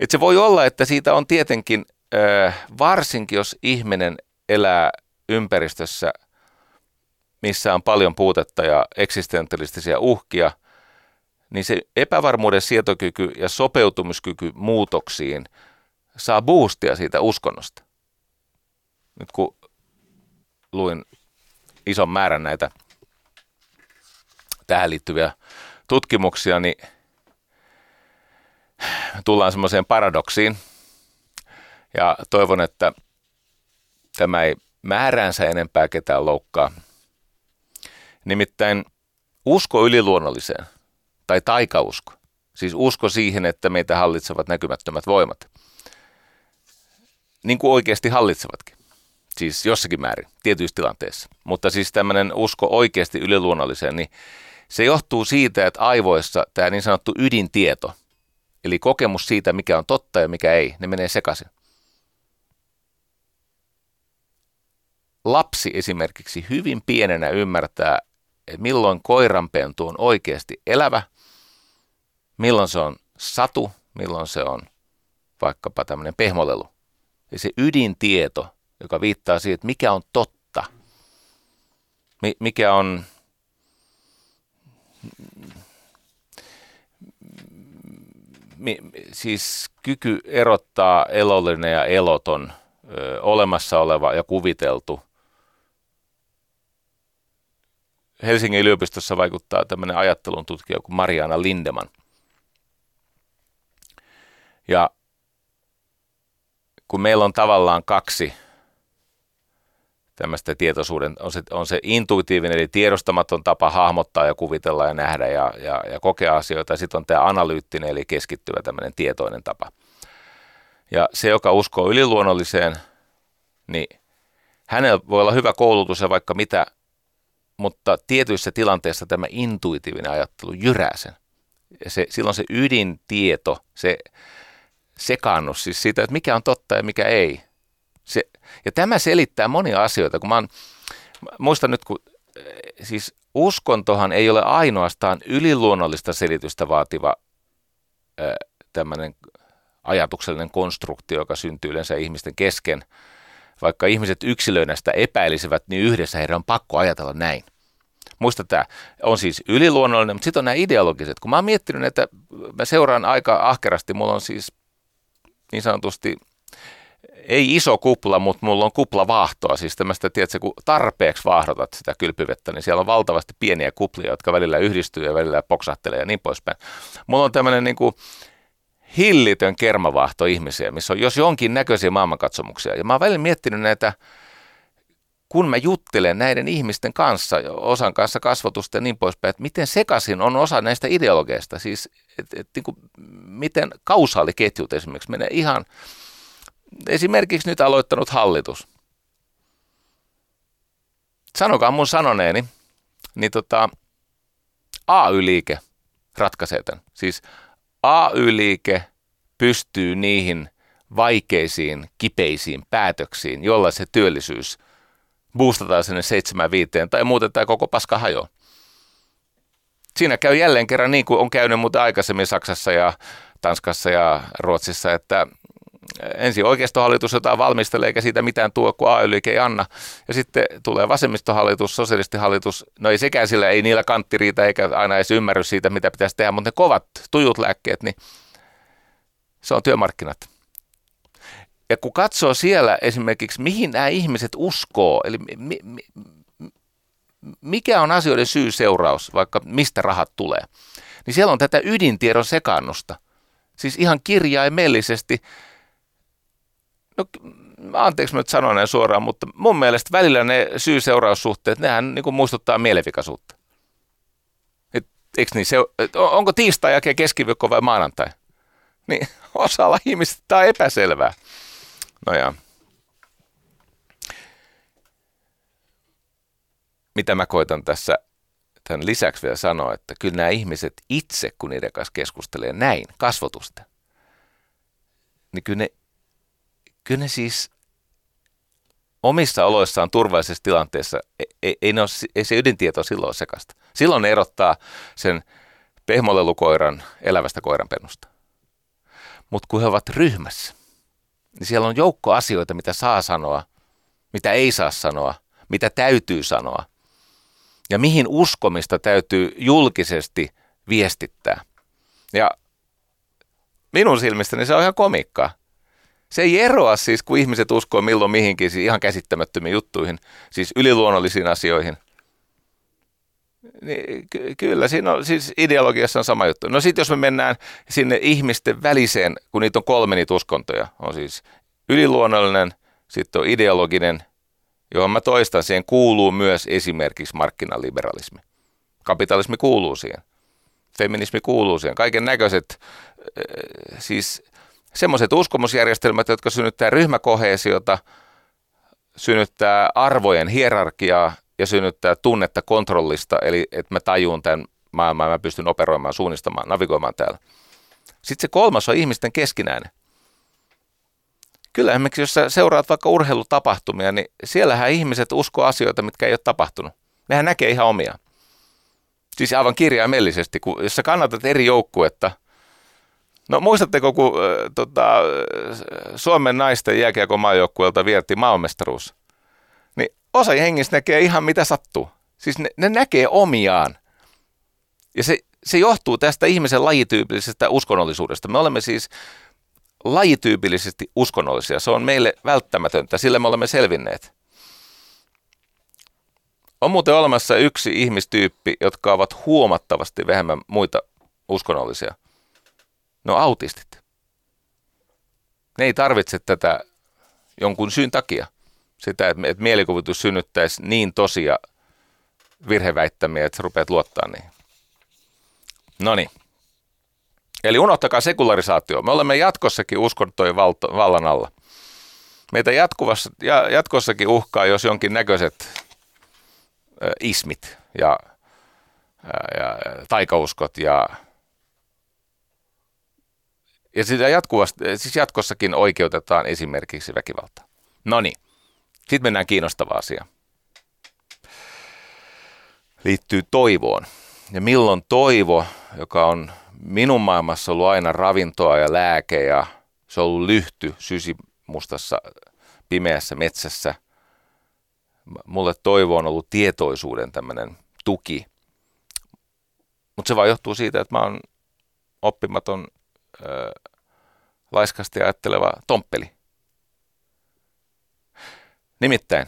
S2: Et se voi olla, että siitä on tietenkin, varsinkin jos ihminen elää ympäristössä, missä on paljon puutetta ja eksistentialistisia uhkia, niin se epävarmuuden sietokyky ja sopeutumiskyky muutoksiin saa boostia siitä uskonnosta. Nyt kun luin ison määrän näitä tähän liittyviä tutkimuksia, niin tullaan semmoiseen paradoksiin. Ja toivon, että tämä ei määräänsä enempää ketään loukkaa. Nimittäin usko yliluonnolliseen, tai taikausko, siis usko siihen, että meitä hallitsevat näkymättömät voimat, niin kuin oikeasti hallitsevatkin. Siis jossakin määrin, tietyissä tilanteissa. Mutta siis tämmöinen usko oikeasti yliluonnolliseen, niin se johtuu siitä, että aivoissa tämä niin sanottu ydintieto, eli kokemus siitä, mikä on totta ja mikä ei, ne menee sekaisin. Lapsi esimerkiksi hyvin pienenä ymmärtää, että milloin koiranpentu on oikeasti elävä, milloin se on satu, milloin se on vaikkapa tämmöinen pehmolelu. Ja se ydintieto, joka viittaa siihen, että mikä on totta, mikä on siis kyky erottaa elollinen ja eloton, ö, olemassa oleva ja kuviteltu. Helsingin yliopistossa vaikuttaa tämmöinen ajattelun tutkija kuin Mariana Lindeman. Ja kun meillä on tavallaan kaksi tämmöistä tietoisuuden, on se, on se intuitiivinen eli tiedostamaton tapa hahmottaa ja kuvitella ja nähdä ja, ja, ja kokea asioita, ja sitten on tämä analyyttinen eli keskittyvä tämmöinen tietoinen tapa. Ja se, joka uskoo yliluonnolliseen, niin hänellä voi olla hyvä koulutus ja vaikka mitä, mutta tietyissä tilanteissa tämä intuitiivinen ajattelu jyrää sen. Ja se, silloin se ydintieto, se sekaannus siis siitä, että mikä on totta ja mikä ei, se, ja tämä selittää monia asioita, kun mä, oon, muistan nyt, kun eh, siis uskontohan ei ole ainoastaan yliluonnollista selitystä vaativa eh, tämmöinen ajatuksellinen konstruktio, joka syntyy yleensä ihmisten kesken. Vaikka ihmiset yksilöinä sitä epäilisivät, niin yhdessä heidän on pakko ajatella näin. Muista tämä on siis yliluonnollinen, mutta sitten on nämä ideologiset. Kun mä oon miettinyt, että mä seuraan aika ahkerasti, mulla on siis niin sanotusti ei iso kupla, mutta mulla on kupla vaahtoa, siis tämmöistä, tiedätkö, kun tarpeeksi vaahdotat sitä kylpyvettä, niin siellä on valtavasti pieniä kuplia, jotka välillä yhdistyy ja välillä poksahtelee ja niin poispäin. Mulla on tämmöinen niin kuin hillitön kermavaahto ihmisiä, missä on jos jonkin näköisiä maailmankatsomuksia. Ja mä oon välillä miettinyt näitä, kun mä juttelen näiden ihmisten kanssa, osan kanssa kasvatusta ja niin poispäin, että miten sekaisin on osa näistä ideologeista, siis et, et, niin miten kausaaliketjut esimerkiksi menee ihan esimerkiksi nyt aloittanut hallitus. Sanokaa mun sanoneeni, niin tota, AY-liike ratkaisee tämän. Siis AY-liike pystyy niihin vaikeisiin, kipeisiin päätöksiin, jolla se työllisyys boostataan sinne 75 tai muuten tämä koko paska hajoaa. Siinä käy jälleen kerran niin kuin on käynyt muuten aikaisemmin Saksassa ja Tanskassa ja Ruotsissa, että ensin oikeistohallitus jotain valmistelee eikä siitä mitään tuo, kun AY-liike ei anna. Ja sitten tulee vasemmistohallitus, sosialistihallitus, no ei sekään sillä, ei niillä kantti riitä eikä aina edes ymmärrys siitä, mitä pitäisi tehdä, mutta ne kovat tujut lääkkeet, niin se on työmarkkinat. Ja kun katsoo siellä esimerkiksi, mihin nämä ihmiset uskoo, eli mi, mi, mikä on asioiden syy-seuraus, vaikka mistä rahat tulee, niin siellä on tätä ydintiedon sekannusta. Siis ihan kirjaimellisesti No anteeksi mä nyt sanon näin suoraan, mutta mun mielestä välillä ne syy-seuraussuhteet, nehän niin kuin muistuttaa mielenvikaisuutta. Et, niin, se, et, onko tiistai jälkeen keskiviikko vai maanantai? Niin osalla ihmisistä tämä on epäselvää. No ja. Mitä mä koitan tässä tämän lisäksi vielä sanoa, että kyllä nämä ihmiset itse, kun niiden kanssa keskustelee näin kasvotusta, niin kyllä ne kyllä ne siis omissa oloissaan turvallisessa tilanteessa, ei, ei, ei, ole, ei se ydintieto silloin sekasta. Silloin ne erottaa sen pehmolelukoiran elävästä koiranpennusta. Mutta kun he ovat ryhmässä, niin siellä on joukko asioita, mitä saa sanoa, mitä ei saa sanoa, mitä täytyy sanoa ja mihin uskomista täytyy julkisesti viestittää. Ja minun silmistäni se on ihan komikkaa se ei eroa siis, kun ihmiset uskoo milloin mihinkin siis ihan käsittämättömiin juttuihin, siis yliluonnollisiin asioihin. Niin, ky- kyllä, siinä on, siis ideologiassa on sama juttu. No sitten jos me mennään sinne ihmisten väliseen, kun niitä on kolme niitä uskontoja, on siis yliluonnollinen, sitten on ideologinen, johon mä toistan, siihen kuuluu myös esimerkiksi markkinaliberalismi. Kapitalismi kuuluu siihen. Feminismi kuuluu siihen. Kaiken näköiset, äh, siis semmoiset uskomusjärjestelmät, jotka synnyttää ryhmäkohesiota, synnyttää arvojen hierarkiaa ja synnyttää tunnetta kontrollista, eli että mä tajun tämän maailman, mä pystyn operoimaan, suunnistamaan, navigoimaan täällä. Sitten se kolmas on ihmisten keskinäinen. Kyllä esimerkiksi jos sä seuraat vaikka urheilutapahtumia, niin siellähän ihmiset uskoo asioita, mitkä ei ole tapahtunut. Nehän näkee ihan omia. Siis aivan kirjaimellisesti, kun jos sä kannatat eri joukkuetta, no muistatteko, kun äh, tota, Suomen naisten jääkiekon maajoukkueelta vietti maailmestaruus, niin osa jengistä näkee ihan mitä sattuu. Siis ne, ne näkee omiaan. Ja se, se johtuu tästä ihmisen lajityypillisestä uskonnollisuudesta. Me olemme siis lajityypillisesti uskonnollisia. Se on meille välttämätöntä, sillä me olemme selvinneet. On muuten olemassa yksi ihmistyyppi, jotka ovat huomattavasti vähemmän muita uskonnollisia. Ne on autistit. Ne ei tarvitse tätä jonkun syyn takia. Sitä, että mielikuvitus synnyttäisi niin tosia virheväittämiä, että sä rupeat luottaa niihin. No niin. Eli unohtakaa sekularisaatio. Me olemme jatkossakin uskontojen vallan alla. Meitä jatkuvassa, ja, jatkossakin uhkaa, jos jonkin näköiset ismit ja, ja, ja taikauskot ja, ja sitä siis jatkossakin oikeutetaan esimerkiksi väkivaltaa. No niin, sitten mennään kiinnostavaan asiaan. Liittyy toivoon. Ja milloin toivo, joka on minun maailmassa ollut aina ravintoa ja lääke ja se on ollut lyhty sysimustassa pimeässä metsässä. Mulle toivo on ollut tietoisuuden tämmöinen tuki. Mutta se vaan johtuu siitä, että mä oon oppimaton, ö, laiskasti ajatteleva tomppeli. Nimittäin,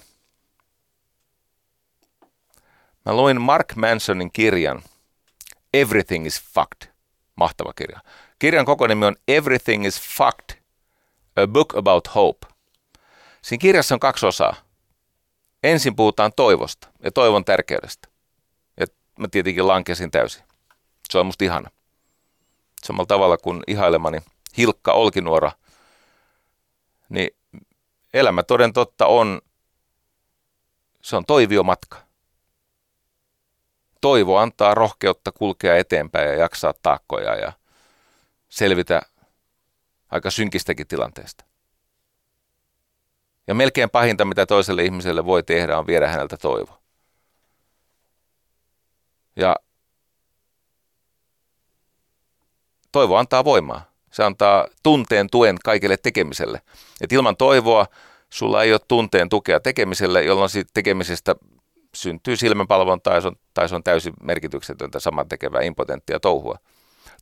S2: mä luin Mark Mansonin kirjan Everything is Fucked. Mahtava kirja. Kirjan koko nimi on Everything is Fucked, a book about hope. Siinä kirjassa on kaksi osaa. Ensin puhutaan toivosta ja toivon tärkeydestä. Ja mä tietenkin lankesin täysin. Se on musta ihana. Samalla tavalla kuin ihailemani Hilkka Olkinuora, niin elämä toden totta on, se on toiviomatka toivo antaa rohkeutta kulkea eteenpäin ja jaksaa taakkoja ja selvitä aika synkistäkin tilanteesta. Ja melkein pahinta, mitä toiselle ihmiselle voi tehdä, on viedä häneltä toivo. Ja toivo antaa voimaa. Se antaa tunteen tuen kaikille tekemiselle. Et ilman toivoa sulla ei ole tunteen tukea tekemiselle, jolloin siitä tekemisestä syntyy se on, tai se on täysin merkityksetöntä saman tekevää impotenttia touhua.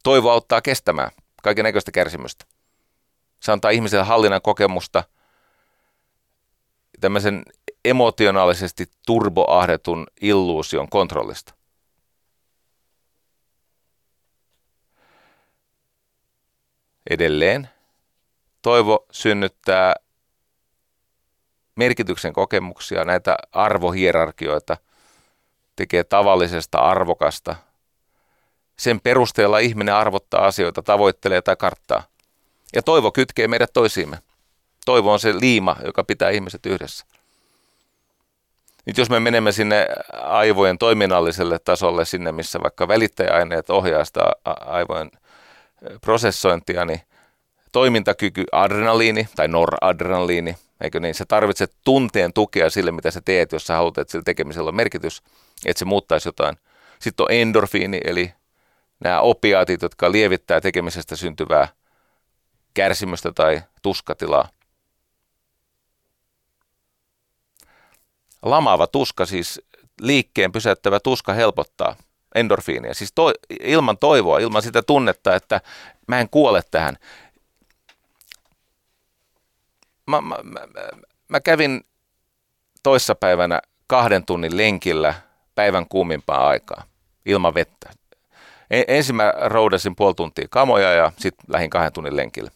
S2: Toivo auttaa kestämään kaiken näköistä kärsimystä. Se antaa ihmiselle hallinnan kokemusta, tämmöisen emotionaalisesti turboahdetun illuusion kontrollista. Edelleen toivo synnyttää merkityksen kokemuksia, näitä arvohierarkioita, tekee tavallisesta arvokasta. Sen perusteella ihminen arvottaa asioita, tavoittelee tai karttaa. Ja toivo kytkee meidät toisiimme. Toivo on se liima, joka pitää ihmiset yhdessä. Nyt jos me menemme sinne aivojen toiminnalliselle tasolle, sinne missä vaikka välittäjäaineet ohjaa sitä aivojen prosessointia, niin toimintakyky, adrenaliini tai noradrenaliini, eikö niin? Sä tarvitset tunteen tukea sille, mitä sä teet, jos sä haluat, että sillä tekemisellä on merkitys, että se muuttaisi jotain. Sitten on endorfiini, eli nämä opiaatit, jotka lievittää tekemisestä syntyvää kärsimystä tai tuskatilaa. Lamaava tuska, siis liikkeen pysäyttävä tuska helpottaa endorfiinia. Siis to, ilman toivoa, ilman sitä tunnetta, että mä en kuole tähän, mä, mä, mä, mä kävin toissapäivänä kahden tunnin lenkillä päivän kuumimpaa aikaa ilman vettä. E, ensin mä roudasin puoli tuntia kamoja ja sitten lähin kahden tunnin lenkille.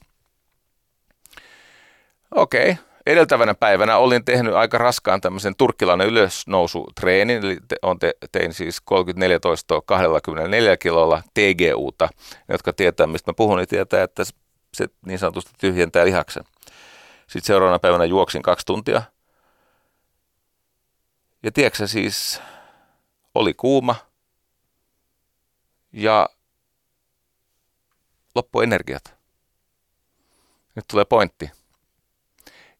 S2: Okei, okay. Edeltävänä päivänä olin tehnyt aika raskaan tämmöisen turkkilainen ylösnousutreenin, eli te, on te, tein siis 34 toistoa 24 kilolla TGUta. Jotka tietää, mistä mä puhun, niin tietää, että se niin sanotusti tyhjentää lihaksen. Sitten seuraavana päivänä juoksin kaksi tuntia. Ja tiedätkö siis, oli kuuma ja loppu energiat. Nyt tulee pointti.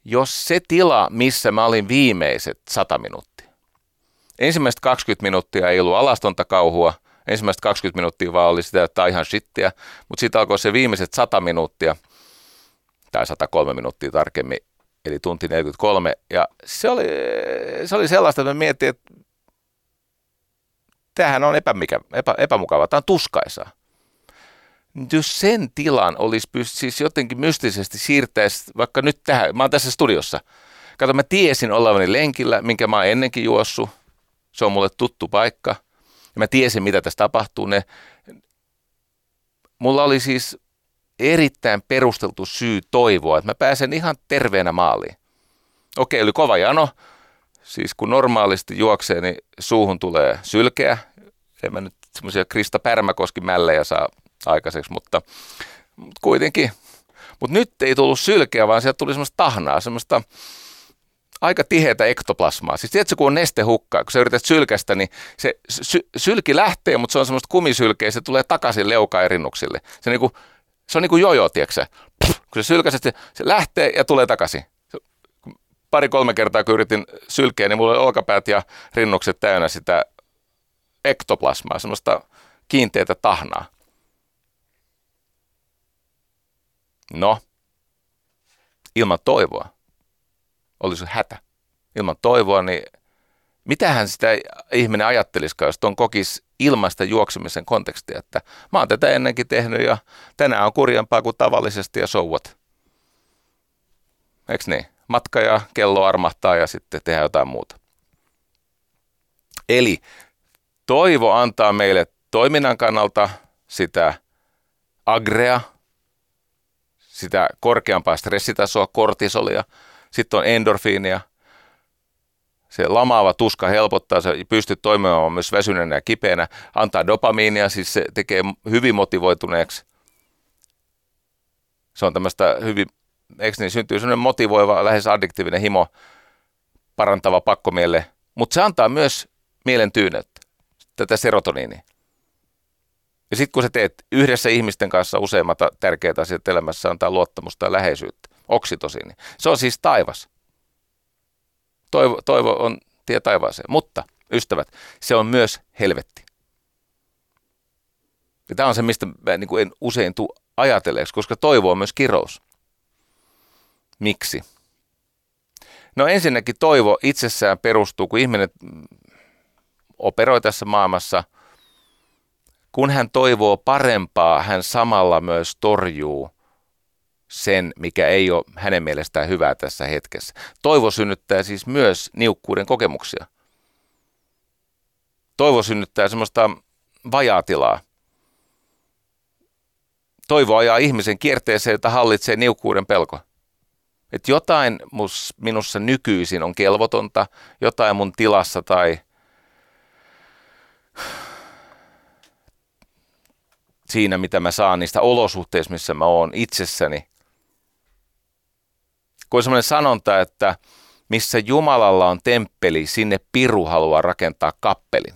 S2: Jos se tila, missä mä olin viimeiset 100 minuuttia, ensimmäiset 20 minuuttia ei ollut alastonta kauhua, ensimmäiset 20 minuuttia vaan oli sitä, että ihan shittiä, mutta sitten alkoi se viimeiset 100 minuuttia, tai 103 minuuttia tarkemmin, eli tunti 43, ja se oli, se oli sellaista, että mä mietin, että tämähän on epämikä, epä, epämukavaa, tämä on tuskaisaa. Jos sen tilan olisi pysty siis jotenkin mystisesti siirtäisi vaikka nyt tähän, mä oon tässä studiossa. Kato, mä tiesin olevani lenkillä, minkä mä oon ennenkin juossut. Se on mulle tuttu paikka. Ja mä tiesin, mitä tässä tapahtuu. Ne, mulla oli siis erittäin perusteltu syy toivoa, että mä pääsen ihan terveenä maaliin. Okei, oli kova jano. Siis kun normaalisti juoksee, niin suuhun tulee sylkeä. En mä nyt semmoisia Krista Pärmäkoski mällejä saa aikaiseksi, mutta, mutta kuitenkin. Mutta nyt ei tullut sylkeä, vaan sieltä tuli semmoista tahnaa, semmoista aika tiheätä ektoplasmaa. Siis tiedätkö, kun on nestehukkaa, kun sä yrität sylkästä, niin se sy- sylki lähtee, mutta se on semmoista kumisylkeä, se tulee takaisin leukaerinnuksille. Se, niinku, se on niin kuin jojo, tiedätkö Puh, Kun se sylkäset, se, se lähtee ja tulee takaisin. Pari-kolme kertaa, kun yritin sylkeä, niin mulla oli olkapäät ja rinnukset täynnä sitä ektoplasmaa, semmoista kiinteätä tahnaa. No, ilman toivoa olisi hätä. Ilman toivoa, niin mitähän sitä ihminen ajattelisikaan, jos tuon kokisi ilmaista juoksemisen kontekstia, että mä oon tätä ennenkin tehnyt ja tänään on kurjempaa kuin tavallisesti ja souvat. Eiks niin? Matka ja kello armahtaa ja sitten tehdään jotain muuta. Eli toivo antaa meille toiminnan kannalta sitä agrea, sitä korkeampaa stressitasoa, kortisolia, sitten on endorfiinia, se lamaava tuska helpottaa, se pystyy toimimaan myös väsyneenä ja kipeänä, antaa dopamiinia, siis se tekee hyvin motivoituneeksi. Se on tämmöistä hyvin, eikö niin, syntyy sellainen motivoiva, lähes addiktiivinen himo, parantava pakkomielle, mutta se antaa myös mielen tyyneyttä, tätä serotoniinia. Ja sitten kun sä teet yhdessä ihmisten kanssa useimmat tärkeät asiat elämässä, antaa luottamusta ja läheisyyttä, oksitosiini. Se on siis taivas. Toivo, toivo on tie taivaaseen. Mutta, ystävät, se on myös helvetti. Ja tämä on se, mistä mä niin kuin en usein tule ajatelleeksi, koska toivo on myös kirous. Miksi? No ensinnäkin toivo itsessään perustuu, kun ihminen operoi tässä maailmassa – kun hän toivoo parempaa, hän samalla myös torjuu sen, mikä ei ole hänen mielestään hyvää tässä hetkessä. Toivo synnyttää siis myös niukkuuden kokemuksia. Toivo synnyttää semmoista vajaatilaa. Toivo ajaa ihmisen kierteeseen, jota hallitsee niukkuuden pelko. Että jotain mus, minussa nykyisin on kelvotonta, jotain mun tilassa tai siinä, mitä mä saan niistä olosuhteista, missä mä oon itsessäni. Kun on sanonta, että missä Jumalalla on temppeli, sinne piru haluaa rakentaa kappelin.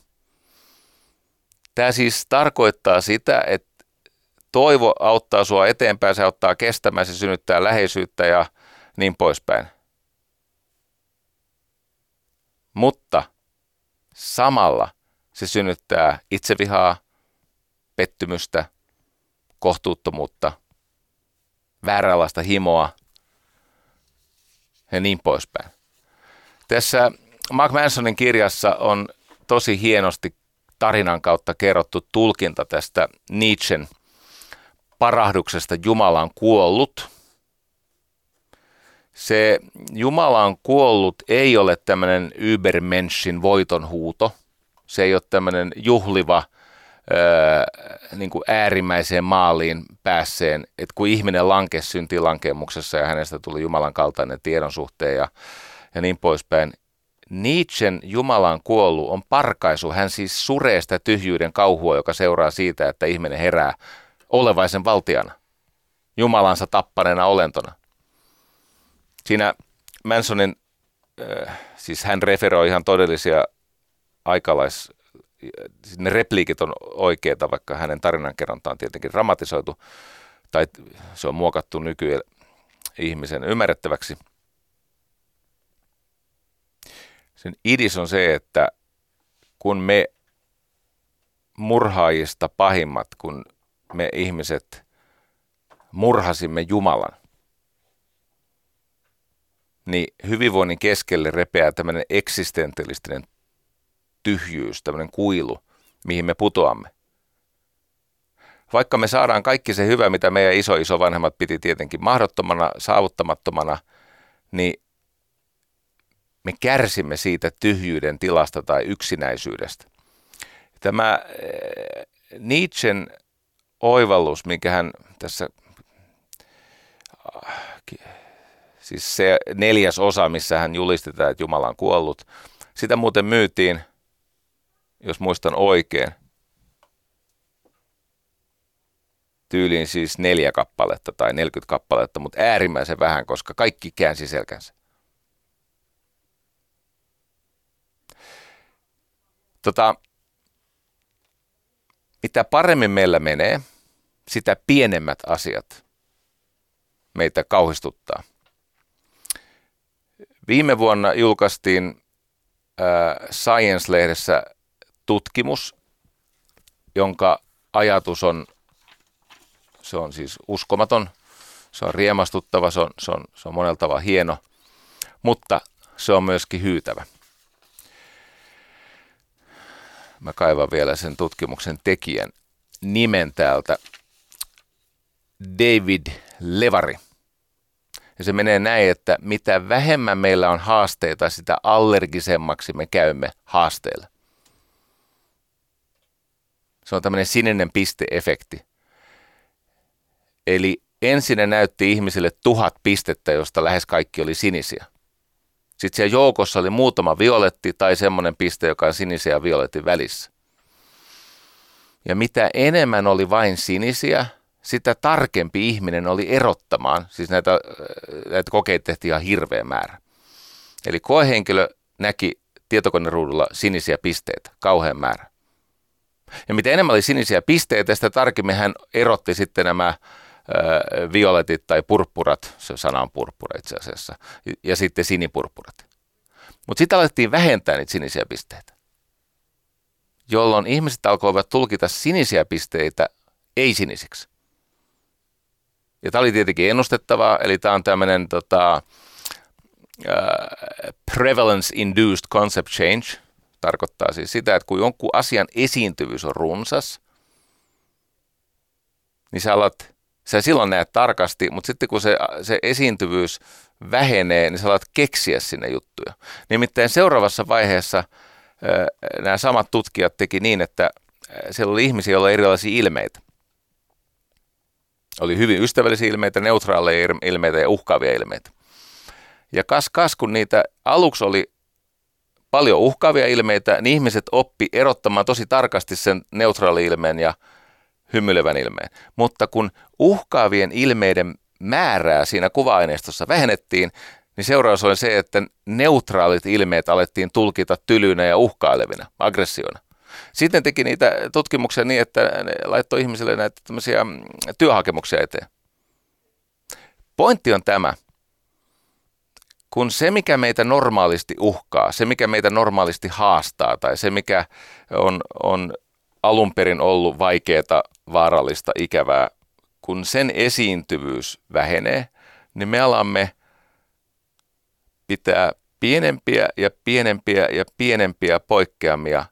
S2: Tämä siis tarkoittaa sitä, että toivo auttaa sua eteenpäin, se auttaa kestämään, se synnyttää läheisyyttä ja niin poispäin. Mutta samalla se synnyttää itsevihaa, pettymystä, kohtuuttomuutta, vääränlaista himoa ja niin poispäin. Tässä Mark Mansonin kirjassa on tosi hienosti tarinan kautta kerrottu tulkinta tästä Nietzschen parahduksesta Jumala on kuollut. Se Jumala on kuollut ei ole tämmöinen Übermenschin voitonhuuto. Se ei ole tämmöinen juhliva niin kuin äärimmäiseen maaliin päässeen, että kun ihminen lankesi syntilankemuksessa ja hänestä tuli Jumalan kaltainen tiedon suhteen ja, ja niin poispäin, Nietzschen Jumalan kuollut on parkaisu. Hän siis suree sitä tyhjyyden kauhua, joka seuraa siitä, että ihminen herää olevaisen valtiana. Jumalansa tappaneena olentona. Siinä Mansonin, äh, siis hän referoi ihan todellisia aikalais, ne repliikit on oikeita, vaikka hänen tarinankerronta on tietenkin dramatisoitu, tai se on muokattu nykyihmisen ymmärrettäväksi. Sen idis on se, että kun me murhaajista pahimmat, kun me ihmiset murhasimme Jumalan, niin hyvinvoinnin keskelle repeää tämmöinen eksistentialistinen tyhjyys, tämmöinen kuilu, mihin me putoamme. Vaikka me saadaan kaikki se hyvä, mitä meidän iso iso vanhemmat piti tietenkin mahdottomana, saavuttamattomana, niin me kärsimme siitä tyhjyyden tilasta tai yksinäisyydestä. Tämä eh, Nietzschen oivallus, minkä hän tässä, ah, siis se neljäs osa, missä hän julistetaan, että Jumala on kuollut, sitä muuten myytiin, jos muistan oikein, tyyliin siis neljä kappaletta tai 40 kappaletta, mutta äärimmäisen vähän, koska kaikki käänsi selkänsä. Tota, mitä paremmin meillä menee, sitä pienemmät asiat meitä kauhistuttaa. Viime vuonna julkaistiin äh, Science-lehdessä tutkimus, jonka ajatus on, se on siis uskomaton, se on riemastuttava, se on, se on, se on monella tavalla hieno, mutta se on myöskin hyytävä. Mä kaivan vielä sen tutkimuksen tekijän nimen täältä. David Levari. Ja se menee näin, että mitä vähemmän meillä on haasteita, sitä allergisemmaksi me käymme haasteilla. Se on tämmöinen sininen pisteefekti. Eli ensin ne näytti ihmisille tuhat pistettä, josta lähes kaikki oli sinisiä. Sitten siellä joukossa oli muutama violetti tai semmoinen piste, joka on sinisiä ja violetin välissä. Ja mitä enemmän oli vain sinisiä, sitä tarkempi ihminen oli erottamaan. Siis näitä, näitä kokeita tehtiin ihan hirveä määrä. Eli koehenkilö näki tietokoneruudulla sinisiä pisteitä, kauhean määrä. Ja mitä enemmän oli sinisiä pisteitä, sitä tarkemmin hän erotti sitten nämä violetit tai purppurat, se sana on purppura itse asiassa, ja sitten sinipurppurat. Mutta sitten alettiin vähentää niitä sinisiä pisteitä, jolloin ihmiset alkoivat tulkita sinisiä pisteitä ei-sinisiksi. Ja tämä oli tietenkin ennustettavaa, eli tämä on tämmöinen tota, uh, prevalence-induced concept change, tarkoittaa siis sitä, että kun jonkun asian esiintyvyys on runsas, niin sä alat sä silloin näet tarkasti, mutta sitten kun se, se esiintyvyys vähenee, niin sä alat keksiä sinne juttuja. Nimittäin seuraavassa vaiheessa nämä samat tutkijat teki niin, että siellä oli ihmisiä, joilla oli erilaisia ilmeitä. Oli hyvin ystävällisiä ilmeitä, neutraaleja ilmeitä ja uhkaavia ilmeitä. Ja kas kas, kun niitä aluksi oli paljon uhkaavia ilmeitä, niin ihmiset oppi erottamaan tosi tarkasti sen neutraali ilmeen ja hymyilevän ilmeen. Mutta kun uhkaavien ilmeiden määrää siinä kuva-aineistossa vähennettiin, niin seuraus oli se, että neutraalit ilmeet alettiin tulkita tylynä ja uhkailevina, aggressiona. Sitten teki niitä tutkimuksia niin, että ne laittoi ihmisille näitä tämmöisiä mm, työhakemuksia eteen. Pointti on tämä, kun se, mikä meitä normaalisti uhkaa, se, mikä meitä normaalisti haastaa tai se, mikä on, on alun perin ollut vaikeaa, vaarallista, ikävää, kun sen esiintyvyys vähenee, niin me alamme pitää pienempiä ja pienempiä ja pienempiä poikkeamia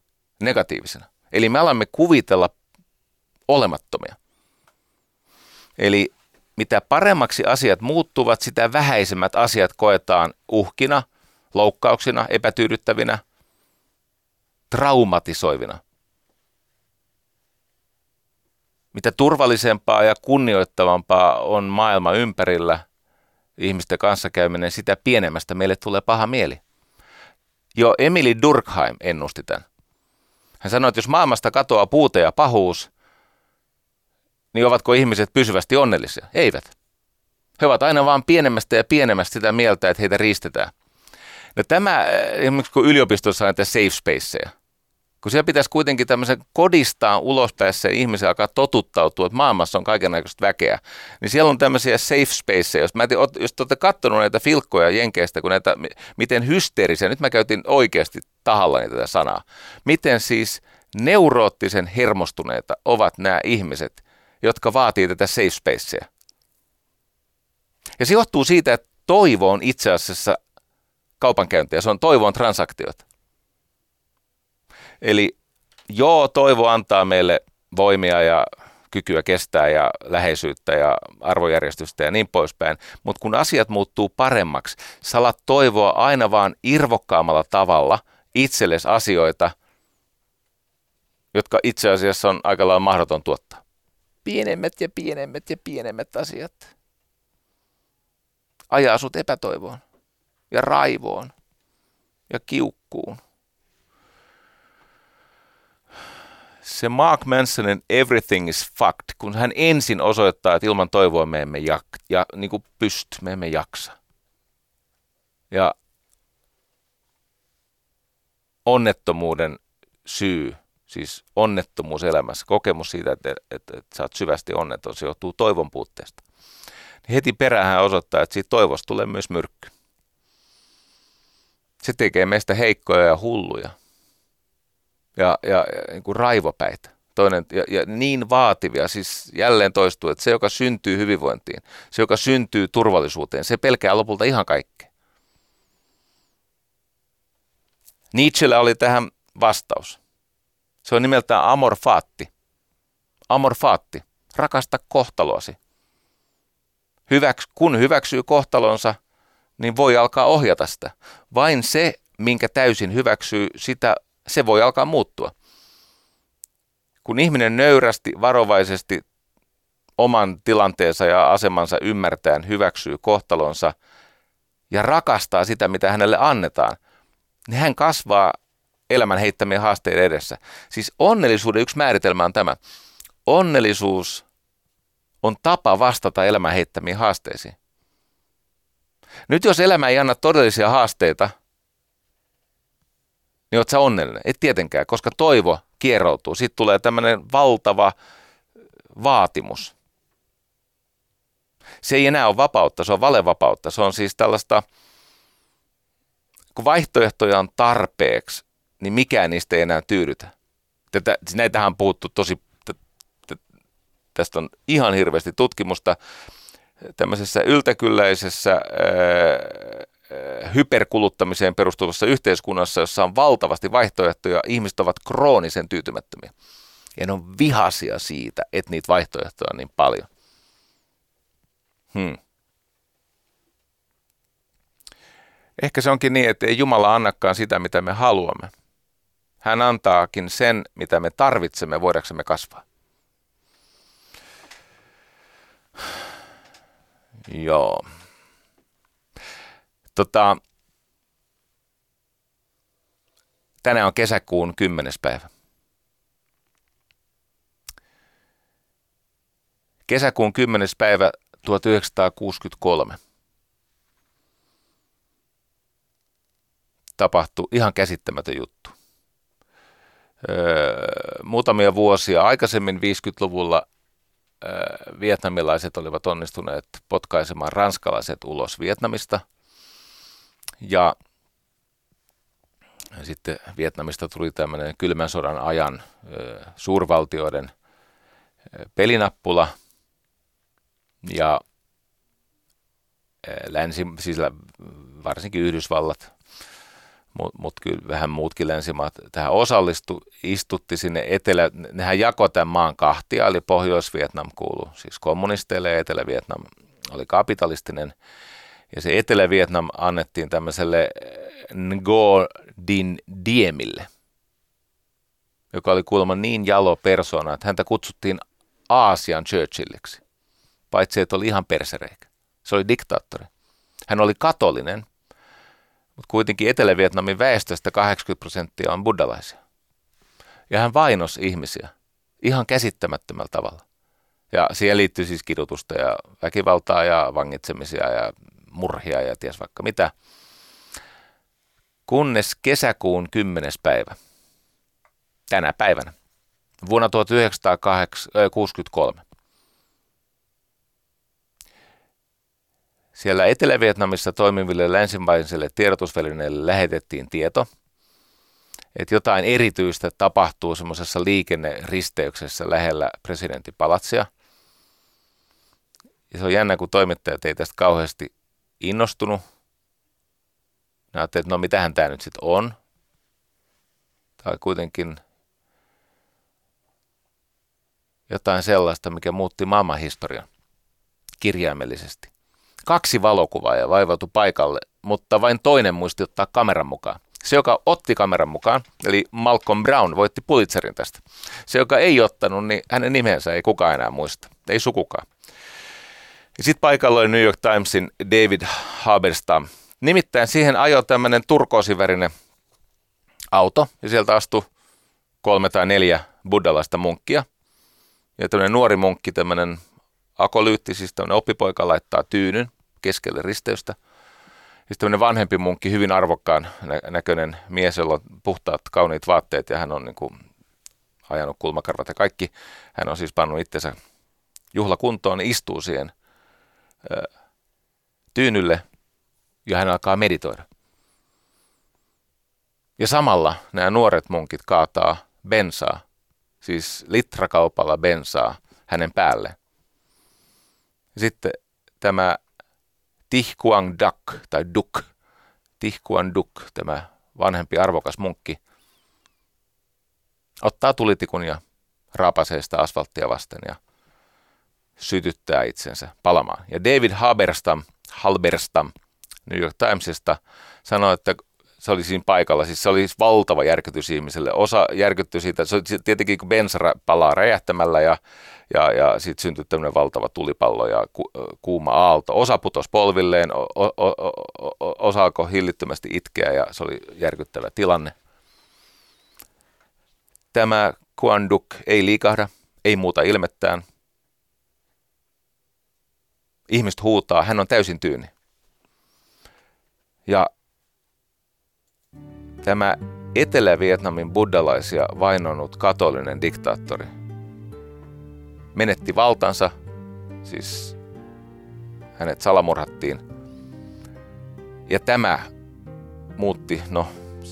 S2: negatiivisena. Eli me alamme kuvitella olemattomia. Eli mitä paremmaksi asiat muuttuvat, sitä vähäisemmät asiat koetaan uhkina, loukkauksina, epätyydyttävinä, traumatisoivina – mitä turvallisempaa ja kunnioittavampaa on maailma ympärillä, ihmisten kanssakäyminen, sitä pienemmästä meille tulee paha mieli. Jo Emily Durkheim ennusti tämän. Hän sanoi, että jos maailmasta katoaa puute ja pahuus, niin ovatko ihmiset pysyvästi onnellisia? Eivät. He ovat aina vaan pienemmästä ja pienemmästä sitä mieltä, että heitä riistetään. No tämä, esimerkiksi kun yliopistossa on näitä safe spaceja, kun siellä pitäisi kuitenkin tämmöisen kodistaa ulospäessä ja ihmisen alkaa totuttautua, että maailmassa on kaikenlaista väkeä, niin siellä on tämmöisiä safe spaceja. Jos, mä etin, jos te olette katsonut näitä filkkoja Jenkeistä, kun näitä, miten hysteerisiä, nyt mä käytin oikeasti tahallani tätä sanaa, miten siis neuroottisen hermostuneita ovat nämä ihmiset, jotka vaatii tätä safe spacea. Ja se johtuu siitä, että toivo on itse asiassa kaupankäyntiä, se on toivon transaktiot. Eli joo, toivo antaa meille voimia ja kykyä kestää ja läheisyyttä ja arvojärjestystä ja niin poispäin. Mutta kun asiat muuttuu paremmaksi, salat toivoa aina vaan irvokkaammalla tavalla itsellesi asioita, jotka itse asiassa on aika lailla mahdoton tuottaa. Pienemmät ja pienemmät ja pienemmät asiat ajaa sut epätoivoon ja raivoon ja kiukkuun. Se Mark Mansonin Everything is Fucked, kun hän ensin osoittaa, että ilman toivoa me emme jak, ja, niin kuin pysty, me emme jaksa. Ja onnettomuuden syy, siis onnettomuus elämässä, kokemus siitä, että, että, että, että sä oot syvästi onneton, se johtuu toivon puutteesta. Niin heti perään hän osoittaa, että siitä toivosta tulee myös myrkky. Se tekee meistä heikkoja ja hulluja ja, ja, ja niin kuin raivopäitä. Toinen, ja, ja niin vaativia, siis jälleen toistuu, että se, joka syntyy hyvinvointiin, se, joka syntyy turvallisuuteen, se pelkää lopulta ihan kaikkea. Nietzschellä oli tähän vastaus. Se on nimeltään amor fati. Amor fati. Rakasta kohtaloasi. Hyväks, kun hyväksyy kohtalonsa, niin voi alkaa ohjata sitä. Vain se, minkä täysin hyväksyy, sitä se voi alkaa muuttua. Kun ihminen nöyrästi, varovaisesti oman tilanteensa ja asemansa ymmärtäen hyväksyy kohtalonsa ja rakastaa sitä, mitä hänelle annetaan, niin hän kasvaa elämän heittämien haasteiden edessä. Siis onnellisuuden yksi määritelmä on tämä. Onnellisuus on tapa vastata elämän heittämiin haasteisiin. Nyt jos elämä ei anna todellisia haasteita, niin oot sä onnellinen? Et tietenkään, koska toivo kieroutuu. Sitten tulee tämmöinen valtava vaatimus. Se ei enää ole vapautta, se on valevapautta. Se on siis tällaista, kun vaihtoehtoja on tarpeeksi, niin mikään niistä ei enää tyydytä. Tätä, siis näitähän on puhuttu tosi, tästä on ihan hirveästi tutkimusta tämmöisessä yltäkylläisessä hyperkuluttamiseen perustuvassa yhteiskunnassa, jossa on valtavasti vaihtoehtoja, ihmiset ovat kroonisen tyytymättömiä. Ja ne on vihasia siitä, että niitä vaihtoehtoja on niin paljon. Hmm. Ehkä se onkin niin, että ei Jumala annakaan sitä, mitä me haluamme. Hän antaakin sen, mitä me tarvitsemme voidaksemme kasvaa. Joo. Tota, tänään on kesäkuun 10. päivä. Kesäkuun 10. päivä 1963 tapahtui ihan käsittämätön juttu. Muutamia vuosia aikaisemmin 50-luvulla öö, vietnamilaiset olivat onnistuneet potkaisemaan ranskalaiset ulos Vietnamista – ja sitten Vietnamista tuli tämmöinen kylmän sodan ajan suurvaltioiden pelinappula. Ja länsi, siis varsinkin Yhdysvallat, mutta mut kyllä vähän muutkin länsimaat tähän osallistu, istutti sinne etelä, nehän jako tämän maan kahtia, eli Pohjois-Vietnam kuuluu siis kommunisteille ja Etelä-Vietnam oli kapitalistinen ja se Etelä-Vietnam annettiin tämmöiselle Ngo Din Diemille, joka oli kuulemma niin jalo persona, että häntä kutsuttiin Aasian Churchilliksi, paitsi että oli ihan persereikä. Se oli diktaattori. Hän oli katolinen, mutta kuitenkin Etelä-Vietnamin väestöstä 80 prosenttia on buddhalaisia. Ja hän vainos ihmisiä ihan käsittämättömällä tavalla. Ja siihen liittyy siis kidutusta ja väkivaltaa ja vangitsemisia ja murhia ja ties vaikka mitä. Kunnes kesäkuun 10. päivä, tänä päivänä, vuonna 1963, Siellä Etelä-Vietnamissa toimiville länsimaisille tiedotusvälineille lähetettiin tieto, että jotain erityistä tapahtuu semmoisessa liikenneristeyksessä lähellä palatsia. Ja se on jännä, kun toimittajat ei tästä kauheasti innostunut. Ne että no mitähän tämä nyt sitten on. Tai kuitenkin jotain sellaista, mikä muutti maailmanhistorian kirjaimellisesti. Kaksi valokuvaajaa vaivautui paikalle, mutta vain toinen muisti ottaa kameran mukaan. Se, joka otti kameran mukaan, eli Malcolm Brown, voitti Pulitzerin tästä. Se, joka ei ottanut, niin hänen nimensä ei kukaan enää muista. Ei sukukaan. Sitten paikalla oli New York Timesin David Haberstam. Nimittäin siihen ajoi tämmöinen turkoosivärinen auto, ja sieltä astui kolme tai neljä buddhalaista munkkia. Ja tämmöinen nuori munkki, tämmöinen akolyytti, siis tämmöinen oppipoika laittaa tyynyn keskelle risteystä. Sitten tämmöinen vanhempi munkki, hyvin arvokkaan näköinen mies, jolla on puhtaat, kauniit vaatteet ja hän on niin kuin ajanut kulmakarvat ja kaikki. Hän on siis pannut itsensä juhlakuntoon, niin istuu siihen ö, tyynylle ja hän alkaa meditoida. Ja samalla nämä nuoret munkit kaataa bensaa, siis litrakaupalla bensaa hänen päälle. Sitten tämä Tihkuang Dak tai Duk, Tihkuang Duk, tämä vanhempi arvokas munkki, ottaa tulitikun ja raapasee sitä asfalttia vasten ja sytyttää itsensä palamaan. Ja David Haberstam, Halberstam New York Timesista sanoi, että se oli siinä paikalla. Siis se oli valtava järkytys ihmiselle. Osa järkyttyi siitä, se tietenkin kun bensa palaa räjähtämällä ja, ja, ja sitten syntyi tämmöinen valtava tulipallo ja ku, kuuma aalto. Osa putosi polvilleen, o, o, o, o, osa alkoi hillittömästi itkeä ja se oli järkyttävä tilanne. Tämä Kuanduk ei liikahda, ei muuta ilmettään. Ihmiset huutaa, hän on täysin tyyni. Ja Tämä Etelä-Vietnamin buddalaisia vainonnut katolinen diktaattori menetti valtansa, siis hänet salamurhattiin. Ja tämä muutti, no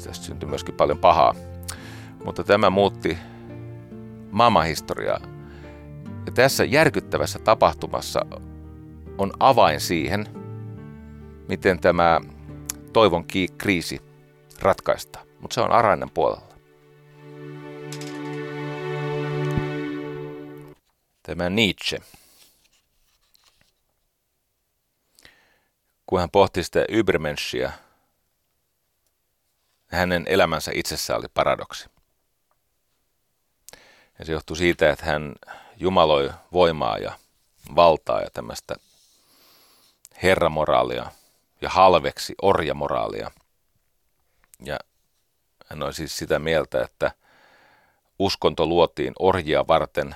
S2: tästä syntyi myöskin paljon pahaa, mutta tämä muutti maailmanhistoriaa. Ja tässä järkyttävässä tapahtumassa on avain siihen, miten tämä toivon kriisi ratkaista, mutta se on Arainen puolella. Tämä Nietzsche. Kun hän pohti sitä Übermenschia, hänen elämänsä itsessään oli paradoksi. Ja se johtui siitä, että hän jumaloi voimaa ja valtaa ja tämmöistä herramoraalia ja halveksi orjamoraalia – ja hän on siis sitä mieltä, että uskonto luotiin orjia varten,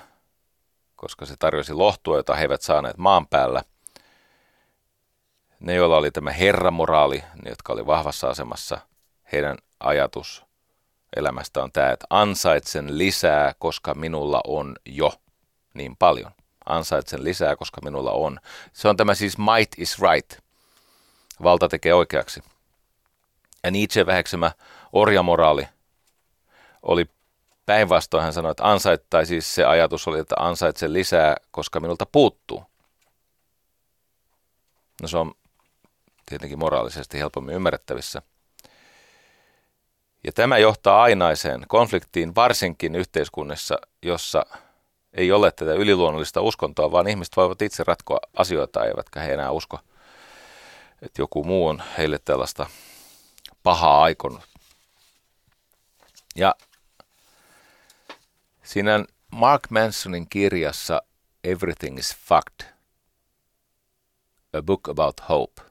S2: koska se tarjosi lohtua, jota he eivät saaneet maan päällä. Ne, joilla oli tämä herramoraali, ne, jotka oli vahvassa asemassa, heidän ajatus elämästä on tämä, että ansaitsen lisää, koska minulla on jo niin paljon. Ansaitsen lisää, koska minulla on. Se on tämä siis might is right. Valta tekee oikeaksi. Ja Nietzsche väheksymä orjamoraali oli päinvastoin hän sanoi, että ansait, tai siis se ajatus oli, että ansaitse lisää, koska minulta puuttuu. No se on tietenkin moraalisesti helpommin ymmärrettävissä. Ja tämä johtaa ainaiseen konfliktiin, varsinkin yhteiskunnassa, jossa ei ole tätä yliluonnollista uskontoa, vaan ihmiset voivat itse ratkoa asioita, eivätkä he enää usko, että joku muu on heille tällaista pahaa aikonut. Ja siinä Mark Mansonin kirjassa Everything is Fucked, A Book About Hope.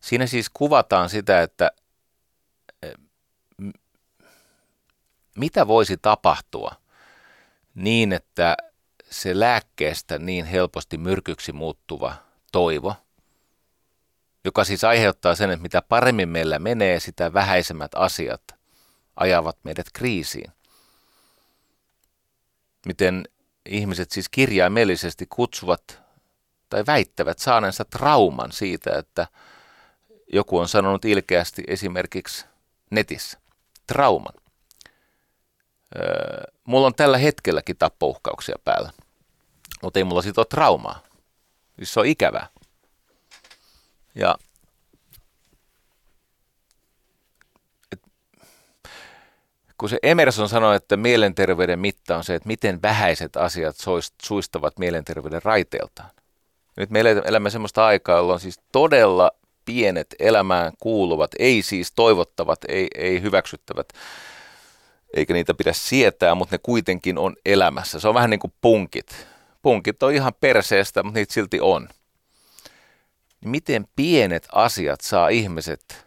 S2: Siinä siis kuvataan sitä, että eh, mitä voisi tapahtua niin, että se lääkkeestä niin helposti myrkyksi muuttuva toivo, joka siis aiheuttaa sen, että mitä paremmin meillä menee, sitä vähäisemmät asiat ajavat meidät kriisiin. Miten ihmiset siis kirjaimellisesti kutsuvat tai väittävät saaneensa trauman siitä, että joku on sanonut ilkeästi esimerkiksi netissä. Trauman. Öö, mulla on tällä hetkelläkin tappouhkauksia päällä, mutta ei mulla siitä ole traumaa. Siis se on ikävää. Ja et, kun se Emerson sanoi, että mielenterveyden mitta on se, että miten vähäiset asiat suistavat mielenterveyden raiteeltaan. Nyt me elämme sellaista aikaa, jolloin siis todella pienet elämään kuuluvat, ei siis toivottavat, ei, ei hyväksyttävät, eikä niitä pidä sietää, mutta ne kuitenkin on elämässä. Se on vähän niin kuin punkit. Punkit on ihan perseestä, mutta niitä silti on. Miten pienet asiat saa ihmiset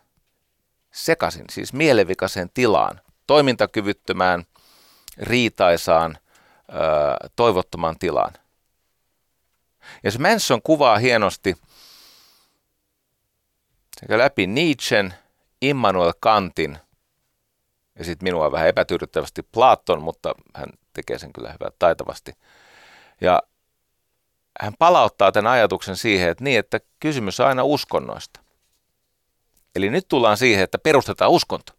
S2: sekaisin, siis mielenvikaiseen tilaan, toimintakyvyttömään, riitaisaan, toivottomaan tilaan. Ja se Manson kuvaa hienosti sekä läpi Nietzschen, Immanuel Kantin ja sitten minua vähän epätyydyttävästi Platon, mutta hän tekee sen kyllä hyvää taitavasti. Ja hän palauttaa tämän ajatuksen siihen, että niin, että kysymys on aina uskonnoista. Eli nyt tullaan siihen, että perustetaan uskonto.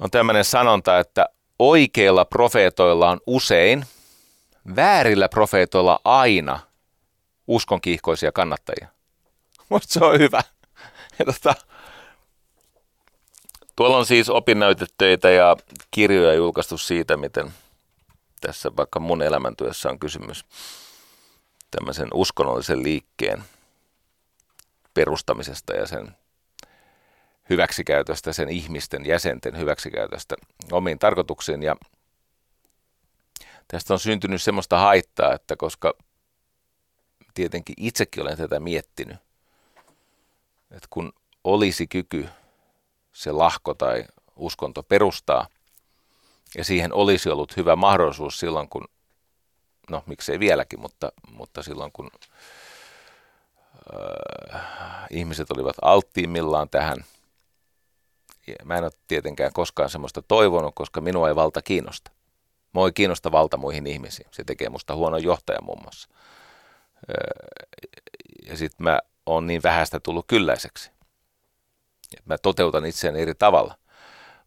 S2: On tämmöinen sanonta, että oikeilla profeetoilla on usein, väärillä profeetoilla aina uskonkiihkoisia kannattajia. Musta se on hyvä. Ja tota, tuolla on siis opinnäytetöitä ja kirjoja julkaistu siitä, miten tässä vaikka mun elämäntyössä on kysymys tämmöisen uskonnollisen liikkeen perustamisesta ja sen hyväksikäytöstä, sen ihmisten, jäsenten hyväksikäytöstä omiin tarkoituksiin. Ja tästä on syntynyt semmoista haittaa, että koska tietenkin itsekin olen tätä miettinyt, että kun olisi kyky se lahko tai uskonto perustaa, ja siihen olisi ollut hyvä mahdollisuus silloin, kun, no miksei vieläkin, mutta, mutta silloin kun äh, ihmiset olivat alttiimmillaan tähän – Mä en ole tietenkään koskaan semmoista toivonut, koska minua ei valta kiinnosta. Mua ei kiinnosta valta muihin ihmisiin. Se tekee musta huono johtaja muun muassa. Ja sitten mä oon niin vähäistä tullut kylläiseksi. Mä toteutan itseäni eri tavalla.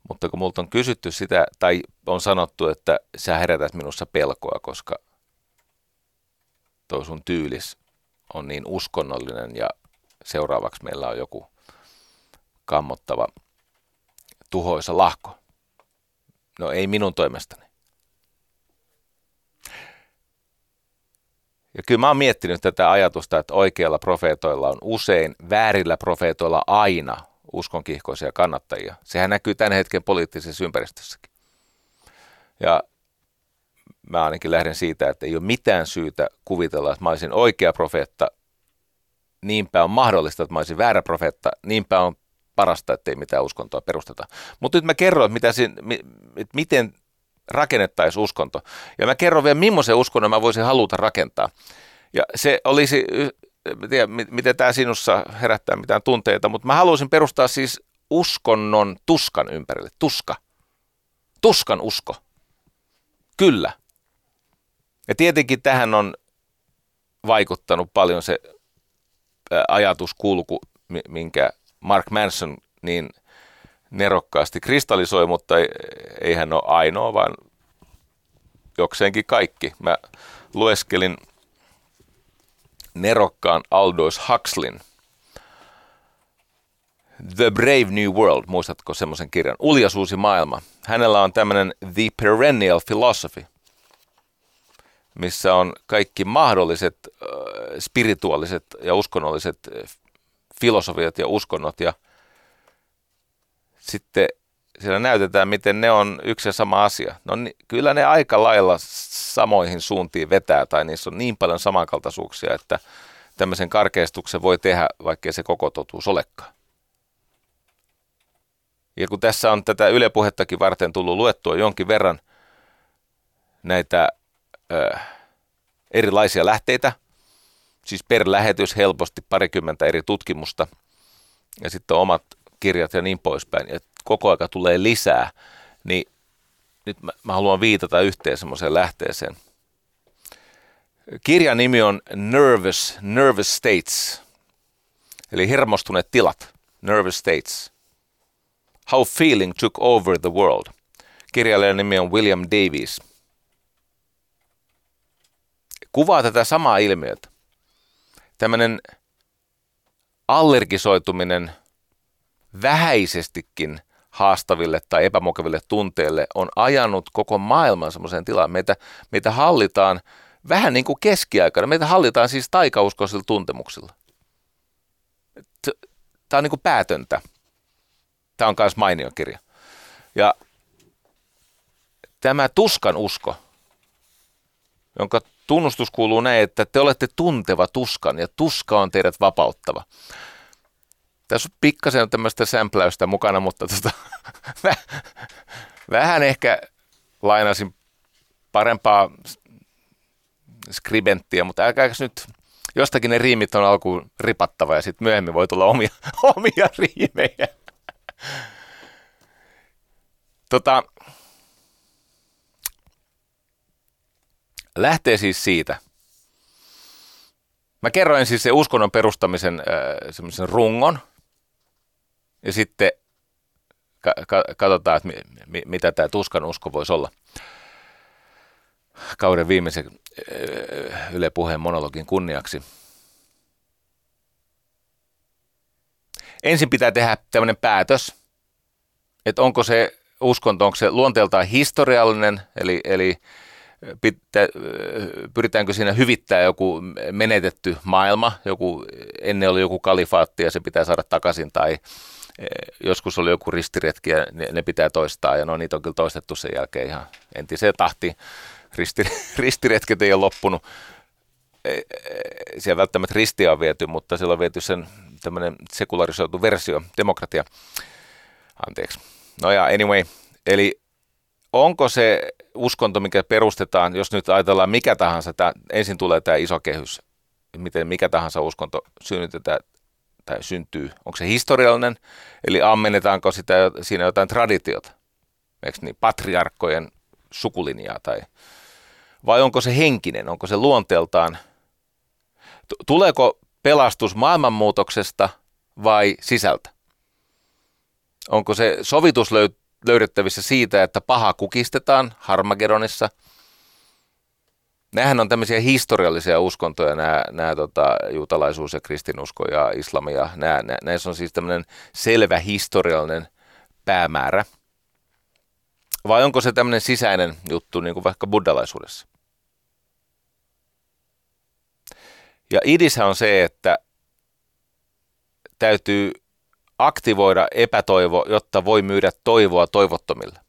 S2: Mutta kun multa on kysytty sitä, tai on sanottu, että sä herätät minussa pelkoa, koska toi sun tyylis on niin uskonnollinen ja seuraavaksi meillä on joku kammottava tuhoisa lahko. No ei minun toimestani. Ja kyllä mä oon miettinyt tätä ajatusta, että oikeilla profeetoilla on usein, väärillä profeetoilla aina uskonkihkoisia kannattajia. Sehän näkyy tämän hetken poliittisessa ympäristössäkin. Ja mä ainakin lähden siitä, että ei ole mitään syytä kuvitella, että mä olisin oikea profeetta. Niinpä on mahdollista, että mä olisin väärä profeetta. Niinpä on parasta, ettei mitään uskontoa perusteta. Mutta nyt mä kerron, mitä siinä, että miten rakennettaisiin uskonto. Ja mä kerron vielä, millaisen uskonnon mä voisin haluta rakentaa. Ja se olisi, tiedä, miten tämä sinussa herättää mitään tunteita, mutta mä haluaisin perustaa siis uskonnon tuskan ympärille. Tuska. Tuskan usko. Kyllä. Ja tietenkin tähän on vaikuttanut paljon se ajatuskulku, minkä Mark Manson niin nerokkaasti kristallisoi, mutta ei hän ole ainoa, vaan jokseenkin kaikki. Mä lueskelin nerokkaan Aldous Huxlin The Brave New World, muistatko semmoisen kirjan? Uljas uusi maailma. Hänellä on tämmöinen The Perennial Philosophy, missä on kaikki mahdolliset äh, spirituaaliset ja uskonnolliset filosofiat ja uskonnot ja sitten siellä näytetään, miten ne on yksi ja sama asia. No kyllä ne aika lailla samoihin suuntiin vetää tai niissä on niin paljon samankaltaisuuksia, että tämmöisen karkeistuksen voi tehdä, vaikkei se koko totuus olekaan. Ja kun tässä on tätä ylepuhettakin varten tullut luettua jonkin verran näitä ö, erilaisia lähteitä, siis per lähetys helposti parikymmentä eri tutkimusta, ja sitten omat kirjat ja niin poispäin, ja koko aika tulee lisää, niin nyt mä, mä haluan viitata yhteen semmoiseen lähteeseen. Kirjan nimi on Nervous, Nervous States, eli hermostuneet tilat, Nervous States. How Feeling Took Over the World. Kirjailijan nimi on William Davies. Kuvaa tätä samaa ilmiötä. Tämmöinen allergisoituminen vähäisestikin haastaville tai epämukaville tunteille on ajanut koko maailman semmoiseen tilaan. Meitä, meitä hallitaan vähän niin kuin keskiaikana. Meitä hallitaan siis taikauskoisilla tuntemuksilla. Tämä on niin kuin päätöntä. Tämä on myös mainio kirja. Ja tämä tuskan usko, jonka tunnustus kuuluu näin, että te olette tunteva tuskan ja tuska on teidät vapauttava. Tässä on pikkasen tämmöistä sämpläystä mukana, mutta tota, vähän ehkä lainasin parempaa skribenttiä, mutta älkääkäs nyt, jostakin ne riimit on alkuun ripattava ja sitten myöhemmin voi tulla omia, omia riimejä. Tota, lähtee siis siitä. Mä kerroin siis se uskonnon perustamisen äh, semmoisen rungon, ja sitten ka- ka- katsotaan, että mi- mi- mitä tämä tuskan usko voisi olla. Kauden viimeisen äh, Yle Puheen monologin kunniaksi. Ensin pitää tehdä tämmöinen päätös, että onko se uskonto, onko se luonteeltaan historiallinen, eli, eli pitää, pyritäänkö siinä hyvittää joku menetetty maailma, joku, ennen oli joku kalifaatti ja se pitää saada takaisin, tai joskus oli joku ristiretki ja ne, ne pitää toistaa, ja no niitä on kyllä toistettu sen jälkeen ihan entiseen tahtiin. Risti, ristiretket ei ole loppunut. E, e, siellä välttämättä ristiä on viety, mutta siellä on viety sen tämmöinen sekularisoitu versio, demokratia. Anteeksi. No ja anyway, eli onko se uskonto, mikä perustetaan, jos nyt ajatellaan mikä tahansa, tämä, ensin tulee tämä iso kehys, miten mikä tahansa uskonto synnytetään tai syntyy, onko se historiallinen, eli ammennetaanko sitä, siinä jotain traditiota, eikö niin, patriarkkojen sukulinjaa, tai, vai onko se henkinen, onko se luonteeltaan, tuleeko pelastus maailmanmuutoksesta vai sisältä? Onko se sovitus löydettävissä siitä, että paha kukistetaan Harmagedonissa? Nämähän on tämmöisiä historiallisia uskontoja, nämä, nämä tota, juutalaisuus ja kristinusko ja islam ja nämä, nämä, näissä on siis tämmöinen selvä historiallinen päämäärä. Vai onko se tämmöinen sisäinen juttu, niin kuin vaikka buddhalaisuudessa? Ja idishän on se, että täytyy aktivoida epätoivo, jotta voi myydä toivoa toivottomille.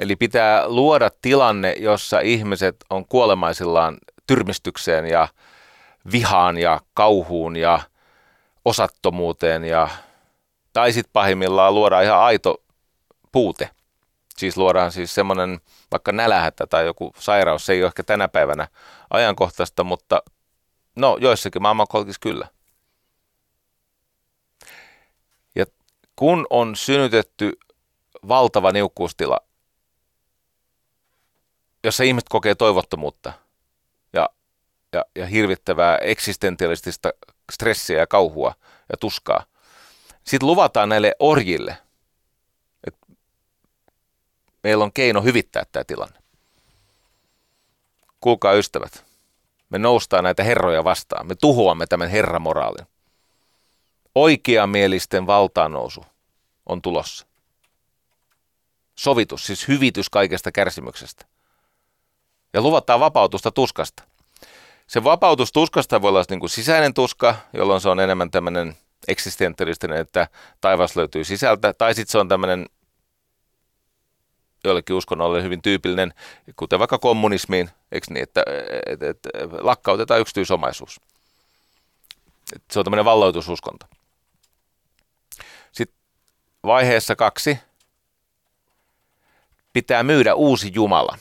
S2: Eli pitää luoda tilanne, jossa ihmiset on kuolemaisillaan tyrmistykseen ja vihaan ja kauhuun ja osattomuuteen ja tai sitten pahimmillaan luodaan ihan aito puute. Siis luodaan siis semmoinen vaikka nälähätä tai joku sairaus, se ei ole ehkä tänä päivänä ajankohtaista, mutta no joissakin maailmankolkissa kyllä. kun on synnytetty valtava niukkuustila, jossa ihmiset kokee toivottomuutta ja, ja, ja hirvittävää eksistentialistista stressiä ja kauhua ja tuskaa, sitten luvataan näille orjille, että meillä on keino hyvittää tämä tilanne. Kuulkaa ystävät, me noustaan näitä herroja vastaan, me tuhoamme tämän herramoraalin oikeamielisten valtaannousu on tulossa. Sovitus, siis hyvitys kaikesta kärsimyksestä. Ja luvataan vapautusta tuskasta. Se vapautus tuskasta voi olla niin kuin sisäinen tuska, jolloin se on enemmän tämmöinen eksistentialistinen, että taivas löytyy sisältä, tai sitten se on tämmöinen joillekin uskonnolle hyvin tyypillinen, kuten vaikka kommunismiin, eikö niin, että, että, että lakkautetaan yksityisomaisuus. Se on tämmöinen valloitususkonto. vaiheessa kaksi pitää myydä uusi Jumala.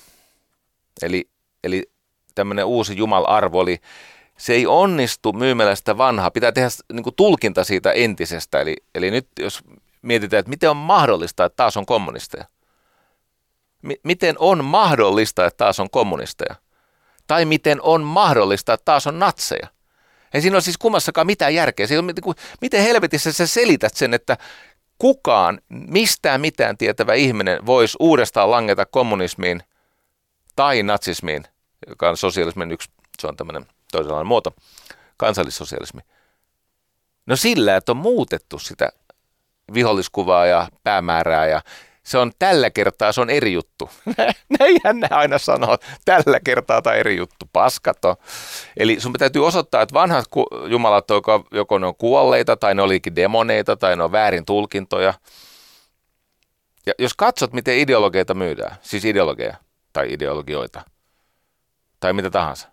S2: Eli, eli tämmöinen uusi Jumal-arvo, eli se ei onnistu myymällä sitä vanhaa. Pitää tehdä niin kuin tulkinta siitä entisestä. Eli, eli nyt jos mietitään, että miten on mahdollista, että taas on kommunisteja. M- miten on mahdollista, että taas on kommunisteja? Tai miten on mahdollista, että taas on natseja? Ei siinä ole siis kummassakaan mitään järkeä. Se on, miten helvetissä sä selität sen, että kukaan, mistään mitään tietävä ihminen voisi uudestaan langeta kommunismiin tai natsismiin, joka on sosialismin yksi, se on tämmöinen toisenlainen muoto, kansallissosialismi. No sillä, että on muutettu sitä viholliskuvaa ja päämäärää ja se on tällä kertaa, se on eri juttu. Näinhän ne aina sanoo, tällä kertaa tai eri juttu, paskato. Eli sun täytyy osoittaa, että vanhat jumalat, joko, joko ne on kuolleita tai ne olikin demoneita tai ne on väärin tulkintoja. Ja jos katsot, miten ideologioita myydään, siis ideologeja tai ideologioita tai mitä tahansa.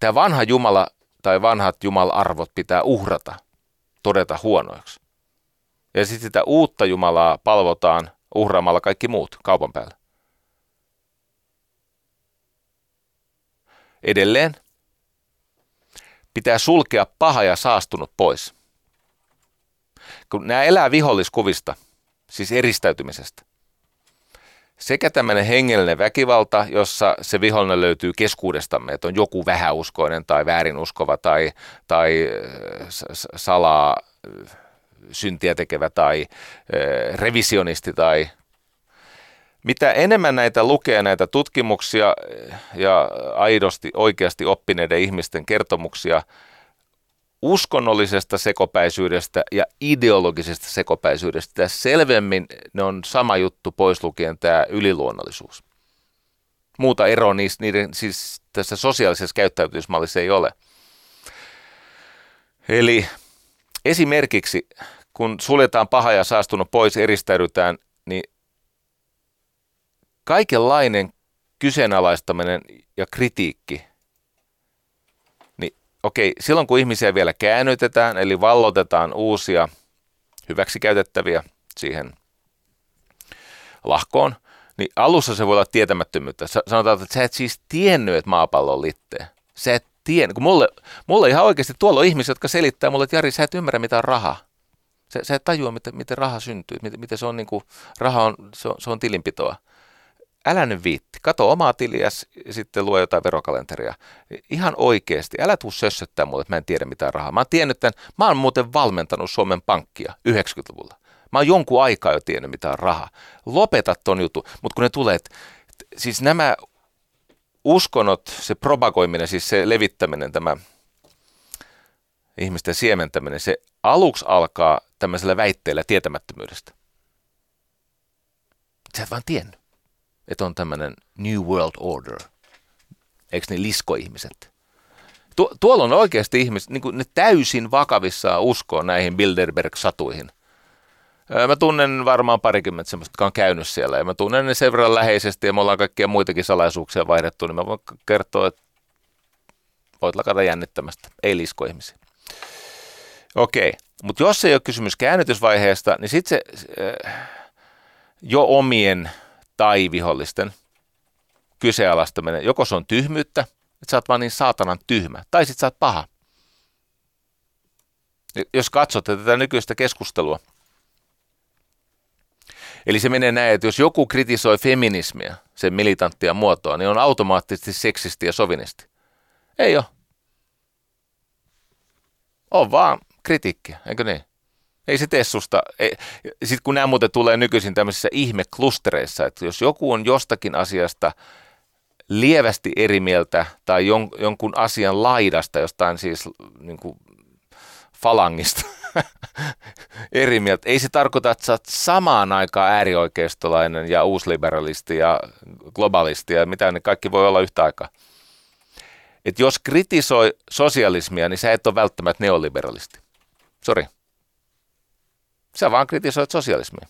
S2: Tämä vanha Jumala tai vanhat Jumalarvot pitää uhrata, todeta huonoiksi. Ja sitten sitä uutta Jumalaa palvotaan uhraamalla kaikki muut kaupan päällä. Edelleen pitää sulkea paha ja saastunut pois. Kun nämä elää viholliskuvista, siis eristäytymisestä. Sekä tämmöinen hengellinen väkivalta, jossa se vihollinen löytyy keskuudestamme, että on joku vähäuskoinen tai väärinuskova tai, tai salaa syntiä tekevä tai revisionisti tai mitä enemmän näitä lukee näitä tutkimuksia ja aidosti oikeasti oppineiden ihmisten kertomuksia uskonnollisesta sekopäisyydestä ja ideologisesta sekopäisyydestä, ja selvemmin ne on sama juttu pois lukien tämä yliluonnollisuus. Muuta eroa niistä, niiden, siis tässä sosiaalisessa käyttäytymismallissa ei ole. Eli Esimerkiksi kun suljetaan paha ja saastunut pois, eristäydytään, niin kaikenlainen kyseenalaistaminen ja kritiikki, okei, silloin kun ihmisiä vielä käännytetään, eli vallotetaan uusia hyväksikäytettäviä siihen lahkoon, niin alussa se voi olla tietämättömyyttä. Sanotaan, että sä et siis tiennyt, että maapallo on litteä. Sä et tiennyt, kun mulle, mulle ihan oikeasti tuolla on ihmisiä, jotka selittää mulle, että Jari, sä et ymmärrä mitä on raha. Sä, sä et tajua, miten, miten raha syntyy, miten, miten se on, niin kuin, raha on, se on, se on tilinpitoa. Älä nyt viitti. Kato omaa tiliäs sitten luo jotain verokalenteria. Ihan oikeasti. Älä tuu sössöttää mulle, että mä en tiedä mitä rahaa. Mä oon tiennyt tämän. Mä oon muuten valmentanut Suomen Pankkia 90-luvulla. Mä oon jonkun aikaa jo tiennyt mitä on raha. Lopeta ton jutun. Mutta kun ne tulee, siis nämä uskonnot, se propagoiminen, siis se levittäminen, tämä ihmisten siementäminen, se aluksi alkaa tämmöisellä väitteellä tietämättömyydestä. Sä et vaan tiennyt, että on tämmöinen New World Order. Eikö ne liskoihmiset? Tu- tuolla on oikeasti ihmiset, niin ne täysin vakavissaan uskoo näihin Bilderberg-satuihin – Mä tunnen varmaan parikymmentä semmoista, jotka on käynyt siellä ja mä tunnen ne sen verran läheisesti ja me ollaan kaikkia muitakin salaisuuksia vaihdettu, niin mä voin kertoa, että voit lakata jännittämästä, ei lisko ihmisiä. Okei, mutta jos ei ole kysymys käännytysvaiheesta, niin sitten se jo omien tai vihollisten kyseenalaistaminen, joko se on tyhmyyttä, että sä oot vaan niin saatanan tyhmä, tai sitten sä oot paha. Jos katsotte tätä nykyistä keskustelua, Eli se menee näin, että jos joku kritisoi feminismiä, sen militanttia muotoa, niin on automaattisesti seksisti ja sovinisti. Ei ole. On vaan kritiikkiä, eikö niin? Ei se tee susta. Sitten kun nämä muuten tulee nykyisin tämmöisissä ihmeklustereissa, että jos joku on jostakin asiasta lievästi eri mieltä tai jon, jonkun asian laidasta, jostain siis niin kuin falangista, eri mieltä. Ei se tarkoita, että sä oot samaan aikaan äärioikeistolainen ja uusliberalisti ja globalisti ja mitä ne kaikki voi olla yhtä aikaa. Et jos kritisoi sosialismia, niin sä et ole välttämättä neoliberalisti. Sori. Sä vaan kritisoit sosialismia.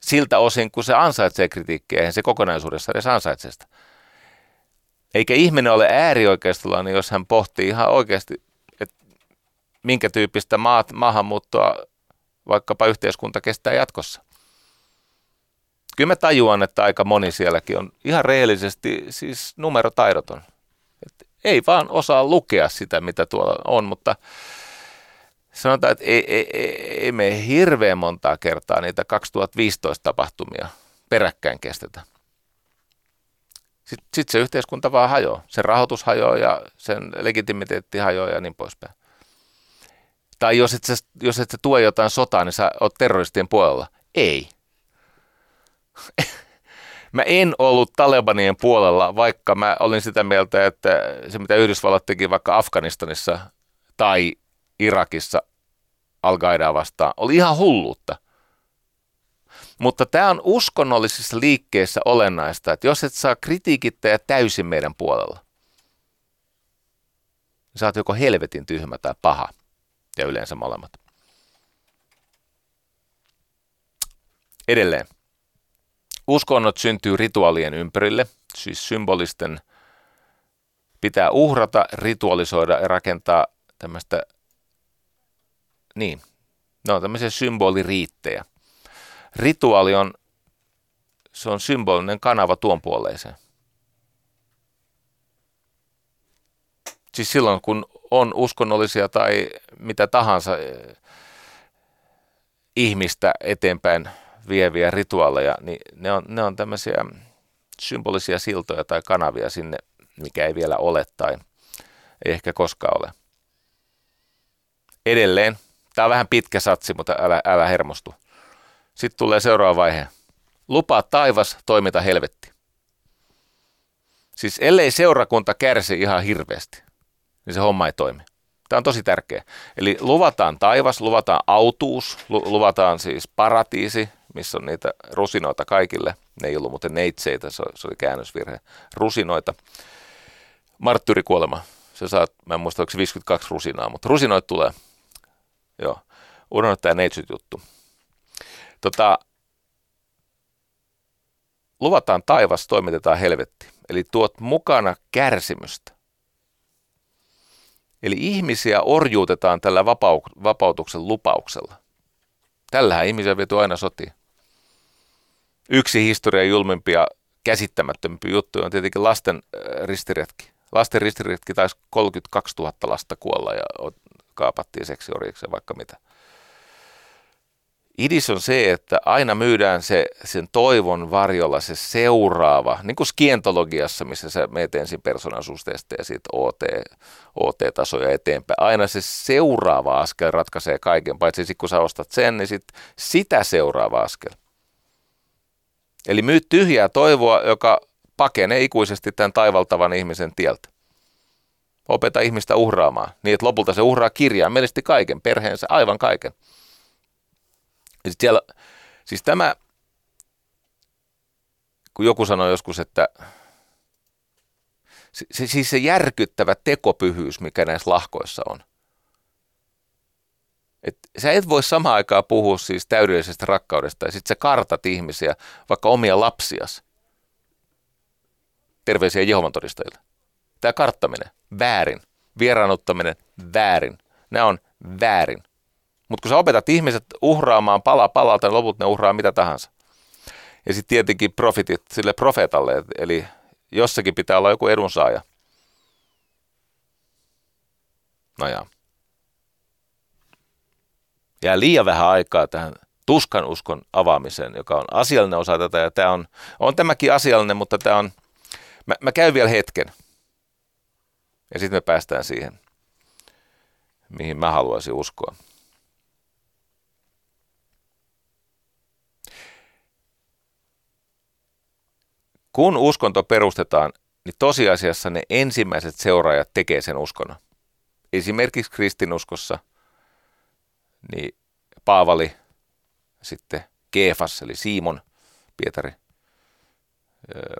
S2: Siltä osin, kun se ansaitsee kritiikkiä, eihän se kokonaisuudessa edes ansaitsee sitä. Eikä ihminen ole äärioikeistolainen, jos hän pohtii ihan oikeasti minkä tyyppistä maat, maahanmuuttoa vaikkapa yhteiskunta kestää jatkossa. Kyllä mä tajuan, että aika moni sielläkin on ihan rehellisesti siis numerotaidoton. Et ei vaan osaa lukea sitä, mitä tuolla on, mutta sanotaan, että ei, ei, ei, ei me hirveän montaa kertaa niitä 2015 tapahtumia peräkkäin kestetä. Sitten sit se yhteiskunta vaan hajoaa. Sen rahoitus hajoaa ja sen legitimiteetti hajoaa ja niin poispäin. Tai jos et, sä, jos et sä tuo jotain sotaa, niin sä oot terroristien puolella. Ei. mä en ollut Talebanien puolella, vaikka mä olin sitä mieltä, että se mitä Yhdysvallat teki vaikka Afganistanissa tai Irakissa al vastaan, oli ihan hulluutta. Mutta tämä on uskonnollisissa liikkeissä olennaista, että jos et saa kritiikittäjä täysin meidän puolella, niin oot joko helvetin tyhmä tai paha, ja yleensä molemmat. Edelleen. Uskonnot syntyy rituaalien ympärille, siis symbolisten pitää uhrata, ritualisoida ja rakentaa tämmöistä, niin, ne on tämmöisiä symboliriittejä. Rituaali on, se on symbolinen kanava tuon puoleiseen. Siis silloin, kun on uskonnollisia tai mitä tahansa eh, ihmistä eteenpäin vieviä rituaaleja, niin ne on, ne on tämmöisiä symbolisia siltoja tai kanavia sinne, mikä ei vielä ole tai ei ehkä koskaan ole. Edelleen, tämä on vähän pitkä satsi, mutta älä, älä hermostu. Sitten tulee seuraava vaihe. Lupaa taivas, toimita helvetti. Siis ellei seurakunta kärsi ihan hirveästi, niin se homma ei toimi. Tämä on tosi tärkeä. Eli luvataan taivas, luvataan autuus, luvataan siis paratiisi, missä on niitä rusinoita kaikille. Ne ei ollut muuten neitseitä, se oli käännösvirhe. Rusinoita. Marttyrikuolema. Se saa, mä en muista, onko 52 rusinaa, mutta rusinoit tulee. Joo. Unohda tämä neitsyt juttu. Tota, luvataan taivas, toimitetaan helvetti. Eli tuot mukana kärsimystä. Eli ihmisiä orjuutetaan tällä vapau- vapautuksen lupauksella. Tällähän ihmisiä viety aina sotiin. Yksi historian julmimpia käsittämättömpiä juttuja on tietenkin lasten äh, ristiretki. Lasten ristiretki taisi 32 000 lasta kuolla ja kaapattiin seksiorjiksi ja vaikka mitä. Idis on se, että aina myydään se, sen toivon varjolla se seuraava, niin kuin skientologiassa, missä sä meet ensin persoonallisuustestejä ja sitten OT, OT-tasoja eteenpäin. Aina se seuraava askel ratkaisee kaiken, paitsi sit kun sä ostat sen, niin sit sitä seuraava askel. Eli myy tyhjää toivoa, joka pakenee ikuisesti tämän taivaltavan ihmisen tieltä. Opeta ihmistä uhraamaan, niin että lopulta se uhraa kirjaimellisesti kaiken, perheensä, aivan kaiken. Ja sit siellä, siis tämä, kun joku sanoi joskus, että se, siis se järkyttävä tekopyhyys, mikä näissä lahkoissa on. Et sä et voi samaan aikaan puhua siis täydellisestä rakkaudesta ja sitten sä kartat ihmisiä, vaikka omia lapsias. Terveisiä Jehovan todistajille. Tämä karttaminen, väärin. Vieraanuttaminen, väärin. Nämä on väärin. Mutta kun sä opetat ihmiset uhraamaan pala palalta, niin loput ne uhraa mitä tahansa. Ja sitten tietenkin profitit sille profeetalle, eli jossakin pitää olla joku edunsaaja. No ja. Jää liian vähän aikaa tähän tuskan uskon avaamiseen, joka on asiallinen osa tätä. Ja tämä on, on tämäkin asiallinen, mutta tämä on, mä, mä käyn vielä hetken. Ja sitten me päästään siihen, mihin mä haluaisin uskoa. Kun uskonto perustetaan, niin tosiasiassa ne ensimmäiset seuraajat tekee sen uskonnon. Esimerkiksi kristinuskossa niin Paavali, sitten Keefas eli Simon, Pietari,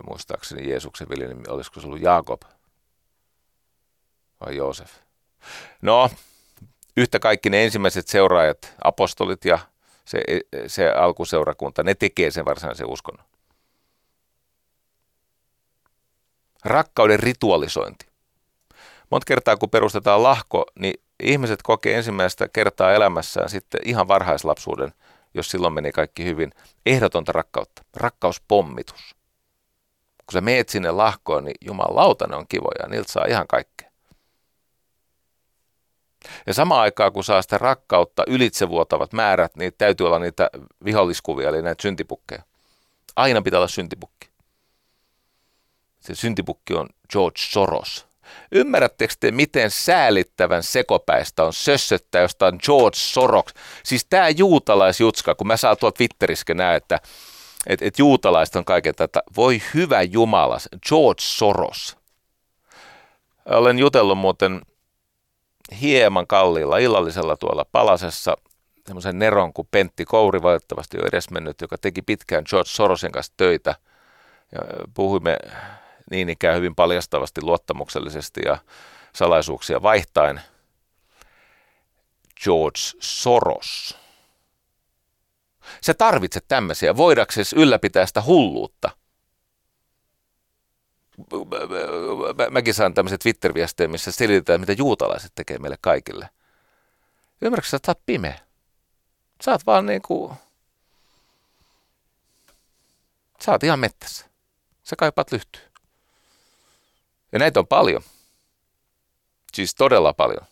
S2: muistaakseni Jeesuksen veli, olisiko se ollut Jaakob vai Joosef. No, yhtä kaikki ne ensimmäiset seuraajat, apostolit ja se, se alkuseurakunta, ne tekee sen varsinaisen uskonnon. Rakkauden ritualisointi. Monta kertaa kun perustetaan lahko, niin ihmiset kokee ensimmäistä kertaa elämässään sitten ihan varhaislapsuuden, jos silloin meni kaikki hyvin, ehdotonta rakkautta, rakkauspommitus. Kun sä meet sinne lahkoon, niin jumalauta ne on kivoja, niiltä saa ihan kaikkea. Ja samaan aikaan, kun saa sitä rakkautta ylitsevuotavat määrät, niin täytyy olla niitä viholliskuvia, eli näitä syntipukkeja. Aina pitää olla syntipukki. Se syntipukki on George Soros. Ymmärrättekö te, miten säälittävän sekopäistä on sössöttää jostain George Soros? Siis tämä juutalaisjutska, kun mä saan tuolta Twitterissä näe, että et, et juutalaiset on kaiken tätä. Voi hyvä Jumala, George Soros. Olen jutellut muuten hieman kalliilla illallisella tuolla Palasessa semmoisen neron kuin Pentti Kouri, valitettavasti jo edesmennyt, joka teki pitkään George Sorosin kanssa töitä. Ja puhuimme niin ikään hyvin paljastavasti, luottamuksellisesti ja salaisuuksia vaihtain. George Soros. Se tarvitset tämmöisiä, voidaksesi ylläpitää sitä hulluutta. Mäkin saan tämmöisiä Twitter-viestejä, missä selitetään, mitä juutalaiset tekee meille kaikille. Ymmärrätkö, että sä oot pimeä? Sä oot vaan niinku... Sä oot ihan mettässä. Sä kaipaat lyhtyä. Ja näitä on paljon. Siis todella paljon.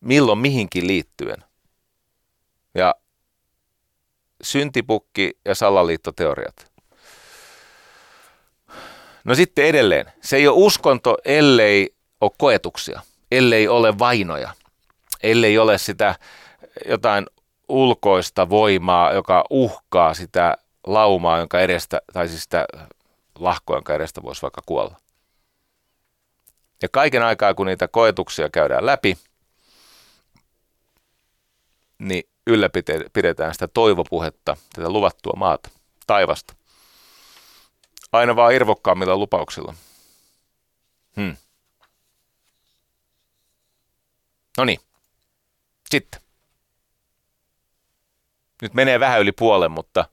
S2: Milloin mihinkin liittyen. Ja syntipukki ja salaliittoteoriat. No sitten edelleen. Se ei ole uskonto, ellei ole koetuksia, ellei ole vainoja, ellei ole sitä jotain ulkoista voimaa, joka uhkaa sitä laumaa, jonka edestä, tai siis sitä lahkoa, jonka edestä voisi vaikka kuolla. Ja kaiken aikaa, kun niitä koetuksia käydään läpi, niin ylläpidetään sitä toivopuhetta, tätä luvattua maata, taivasta. Aina vaan irvokkaammilla lupauksilla. Hmm. No niin. Sitten. Nyt menee vähän yli puolen, mutta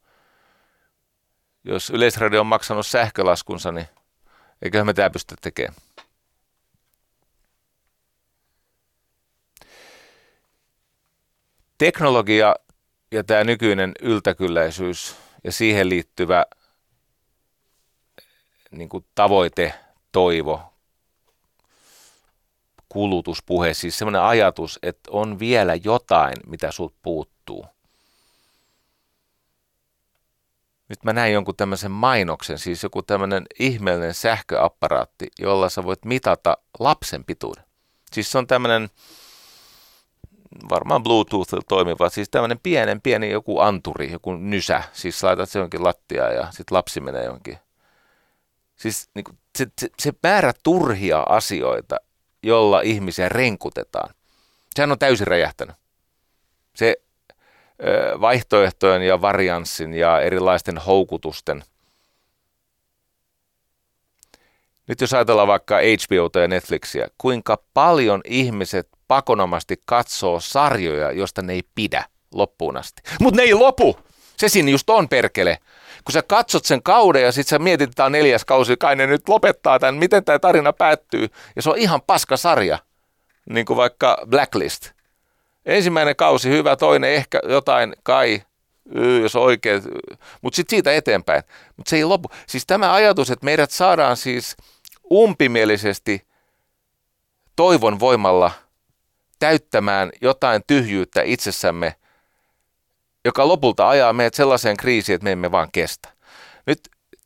S2: jos Yleisradio on maksanut sähkölaskunsa, niin eiköhän me tämä pysty tekemään. Teknologia ja tämä nykyinen yltäkylläisyys ja siihen liittyvä niin kuin tavoite, toivo, kulutuspuhe, siis semmoinen ajatus, että on vielä jotain, mitä sut puuttuu. Nyt mä näin jonkun tämmöisen mainoksen, siis joku tämmöinen ihmeellinen sähköapparaatti, jolla sä voit mitata lapsen pituuden. Siis se on tämmöinen varmaan Bluetooth toimiva, siis tämmöinen pienen pieni joku anturi, joku nysä, siis laitat se jonkin lattiaan ja sitten lapsi menee jonkin. Siis niin kuin, se, se, se määrä turhia asioita, jolla ihmisiä renkutetaan, sehän on täysin räjähtänyt. Se ö, vaihtoehtojen ja varianssin ja erilaisten houkutusten. Nyt jos ajatellaan vaikka HBOta ja Netflixiä, kuinka paljon ihmiset pakonomasti katsoo sarjoja, josta ne ei pidä loppuun asti. Mutta ne ei lopu! Se siinä just on perkele. Kun sä katsot sen kauden ja sitten sä mietit, että neljäs kausi, kai ne nyt lopettaa tämän, miten tämä tarina päättyy. Ja se on ihan paska sarja, niin kuin vaikka Blacklist. Ensimmäinen kausi hyvä, toinen ehkä jotain kai, jos oikein, mutta sitten siitä eteenpäin. Mutta se ei lopu. Siis tämä ajatus, että meidät saadaan siis umpimielisesti toivon voimalla – täyttämään jotain tyhjyyttä itsessämme, joka lopulta ajaa meidät sellaiseen kriisiin, että me emme vaan kestä. Nyt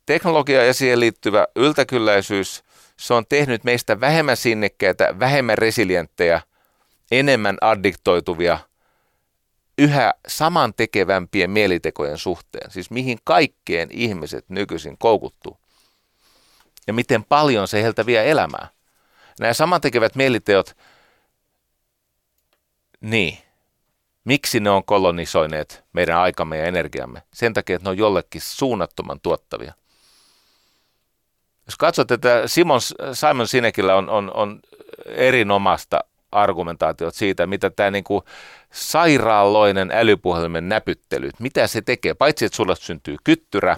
S2: teknologia ja siihen liittyvä yltäkylläisyys, se on tehnyt meistä vähemmän sinnekkäitä, vähemmän resilienttejä, enemmän addiktoituvia, yhä samantekevämpien mielitekojen suhteen. Siis mihin kaikkeen ihmiset nykyisin koukuttuu. Ja miten paljon se heiltä vie elämää. Nämä samantekevät mieliteot – niin. Miksi ne on kolonisoineet meidän aikamme ja energiamme? Sen takia, että ne on jollekin suunnattoman tuottavia. Jos katsot, että Simon, Simon Sinekillä on, on, on erinomasta argumentaatiot siitä, mitä tämä niin kuin sairaaloinen älypuhelimen näpyttely, mitä se tekee. Paitsi, että sulle syntyy kyttyrä,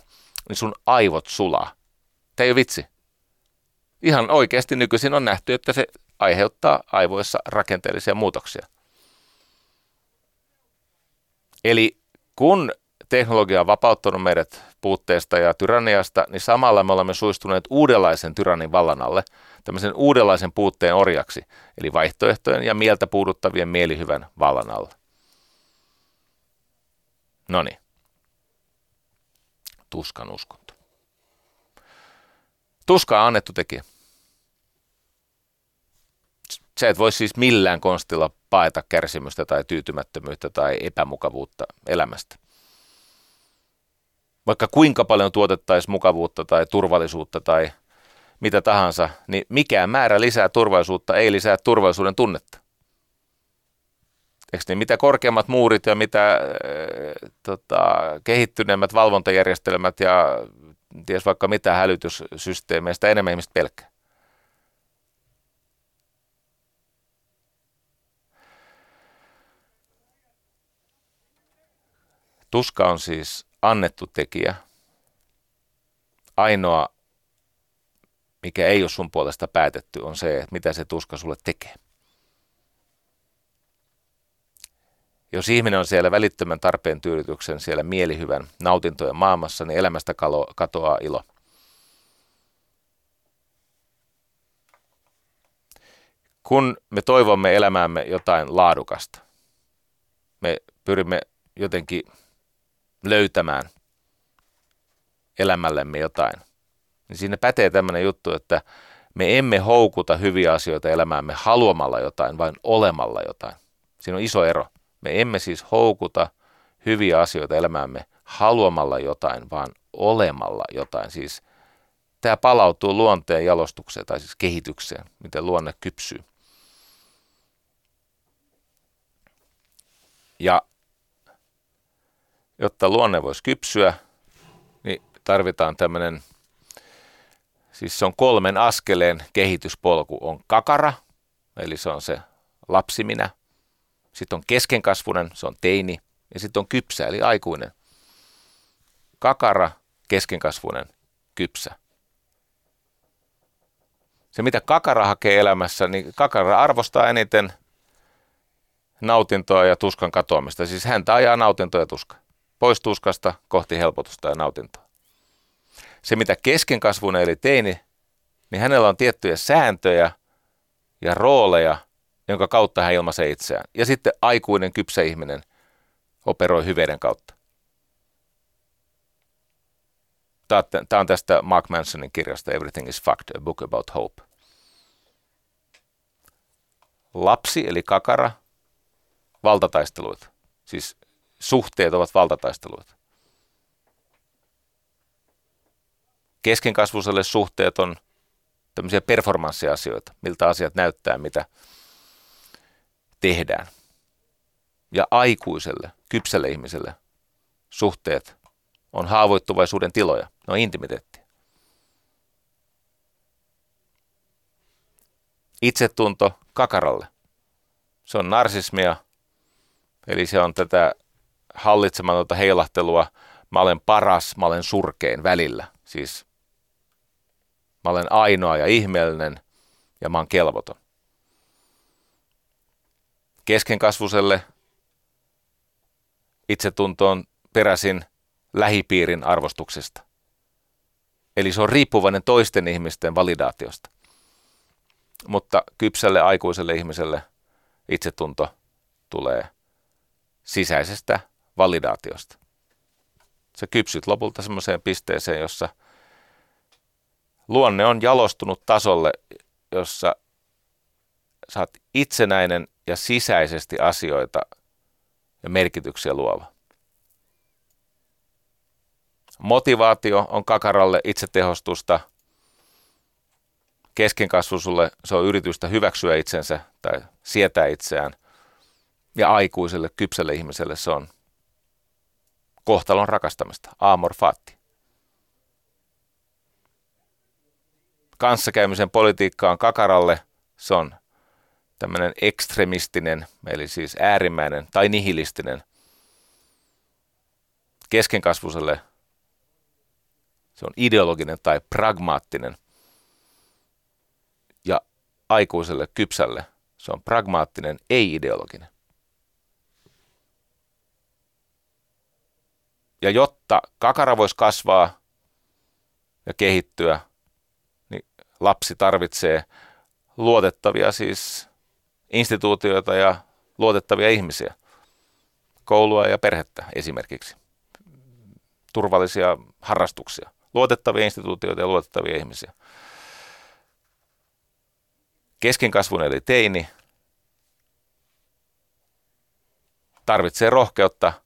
S2: niin sun aivot sulaa. Tämä ei ole vitsi. Ihan oikeasti nykyisin on nähty, että se aiheuttaa aivoissa rakenteellisia muutoksia. Eli kun teknologia on vapauttanut meidät puutteesta ja tyranniasta, niin samalla me olemme suistuneet uudenlaisen tyrannin vallan alle, tämmöisen uudenlaisen puutteen orjaksi, eli vaihtoehtojen ja mieltä puuduttavien mielihyvän vallan alle. No niin. Tuskan uskonto. Tuska on annettu tekijä. Sä et voi siis millään konstilla paeta kärsimystä tai tyytymättömyyttä tai epämukavuutta elämästä. Vaikka kuinka paljon tuotettaisiin mukavuutta tai turvallisuutta tai mitä tahansa, niin mikään määrä lisää turvallisuutta ei lisää turvallisuuden tunnetta. Eikö niin, mitä korkeammat muurit ja mitä äh, tota, kehittyneemmät valvontajärjestelmät ja ties vaikka mitä hälytyssysteemeistä enemmän ihmiset pelkää. Tuska on siis annettu tekijä. Ainoa, mikä ei ole sun puolesta päätetty, on se, että mitä se tuska sulle tekee. Jos ihminen on siellä välittömän tarpeen tyydytyksen, siellä mielihyvän nautintojen maailmassa, niin elämästä katoaa ilo. Kun me toivomme elämäämme jotain laadukasta, me pyrimme jotenkin löytämään elämällemme jotain. Niin siinä pätee tämmöinen juttu, että me emme houkuta hyviä asioita elämäämme haluamalla jotain, vain olemalla jotain. Siinä on iso ero. Me emme siis houkuta hyviä asioita elämäämme haluamalla jotain, vaan olemalla jotain. Siis tämä palautuu luonteen jalostukseen tai siis kehitykseen, miten luonne kypsyy. Ja jotta luonne voisi kypsyä, niin tarvitaan tämmöinen, siis se on kolmen askeleen kehityspolku. On kakara, eli se on se lapsiminä. Sitten on keskenkasvunen, se on teini. Ja sitten on kypsä, eli aikuinen. Kakara, keskenkasvunen, kypsä. Se, mitä kakara hakee elämässä, niin kakara arvostaa eniten nautintoa ja tuskan katoamista. Siis häntä ajaa nautintoa ja tuska pois tuskasta kohti helpotusta ja nautintoa. Se, mitä keskenkasvuinen eli teini, niin hänellä on tiettyjä sääntöjä ja rooleja, jonka kautta hän ilmaisee itseään. Ja sitten aikuinen kypsä ihminen operoi hyveiden kautta. Tämä on tästä Mark Mansonin kirjasta Everything is Fucked, a book about hope. Lapsi eli kakara, valtataisteluita. Siis suhteet ovat valtataisteluita. Keskenkasvuiselle suhteet on tämmöisiä performanssiasioita, miltä asiat näyttää, mitä tehdään. Ja aikuiselle, kypsälle ihmiselle suhteet on haavoittuvaisuuden tiloja, ne on intimiteettiä. Itsetunto kakaralle. Se on narsismia, eli se on tätä hallitsematonta heilahtelua, mä olen paras, mä olen surkein välillä. Siis mä olen ainoa ja ihmeellinen ja mä oon kelvoton. Keskenkasvuselle itsetuntoon peräsin lähipiirin arvostuksesta. Eli se on riippuvainen toisten ihmisten validaatiosta. Mutta kypsälle aikuiselle ihmiselle itsetunto tulee sisäisestä validaatiosta. Sä kypsyt lopulta semmoiseen pisteeseen, jossa luonne on jalostunut tasolle, jossa oot itsenäinen ja sisäisesti asioita ja merkityksiä luova. Motivaatio on kakaralle itsetehostusta. Keskenkasvu sulle se on yritystä hyväksyä itsensä tai sietää itseään. Ja aikuiselle, kypsälle ihmiselle se on kohtalon rakastamista, amor fati. Kanssakäymisen politiikka on kakaralle, se on tämmöinen ekstremistinen, eli siis äärimmäinen tai nihilistinen. Keskenkasvuiselle se on ideologinen tai pragmaattinen. Ja aikuiselle kypsälle se on pragmaattinen, ei-ideologinen. Ja jotta kakara voisi kasvaa ja kehittyä, niin lapsi tarvitsee luotettavia siis instituutioita ja luotettavia ihmisiä. Koulua ja perhettä esimerkiksi. Turvallisia harrastuksia. Luotettavia instituutioita ja luotettavia ihmisiä. Keskinkasvun eli teini tarvitsee rohkeutta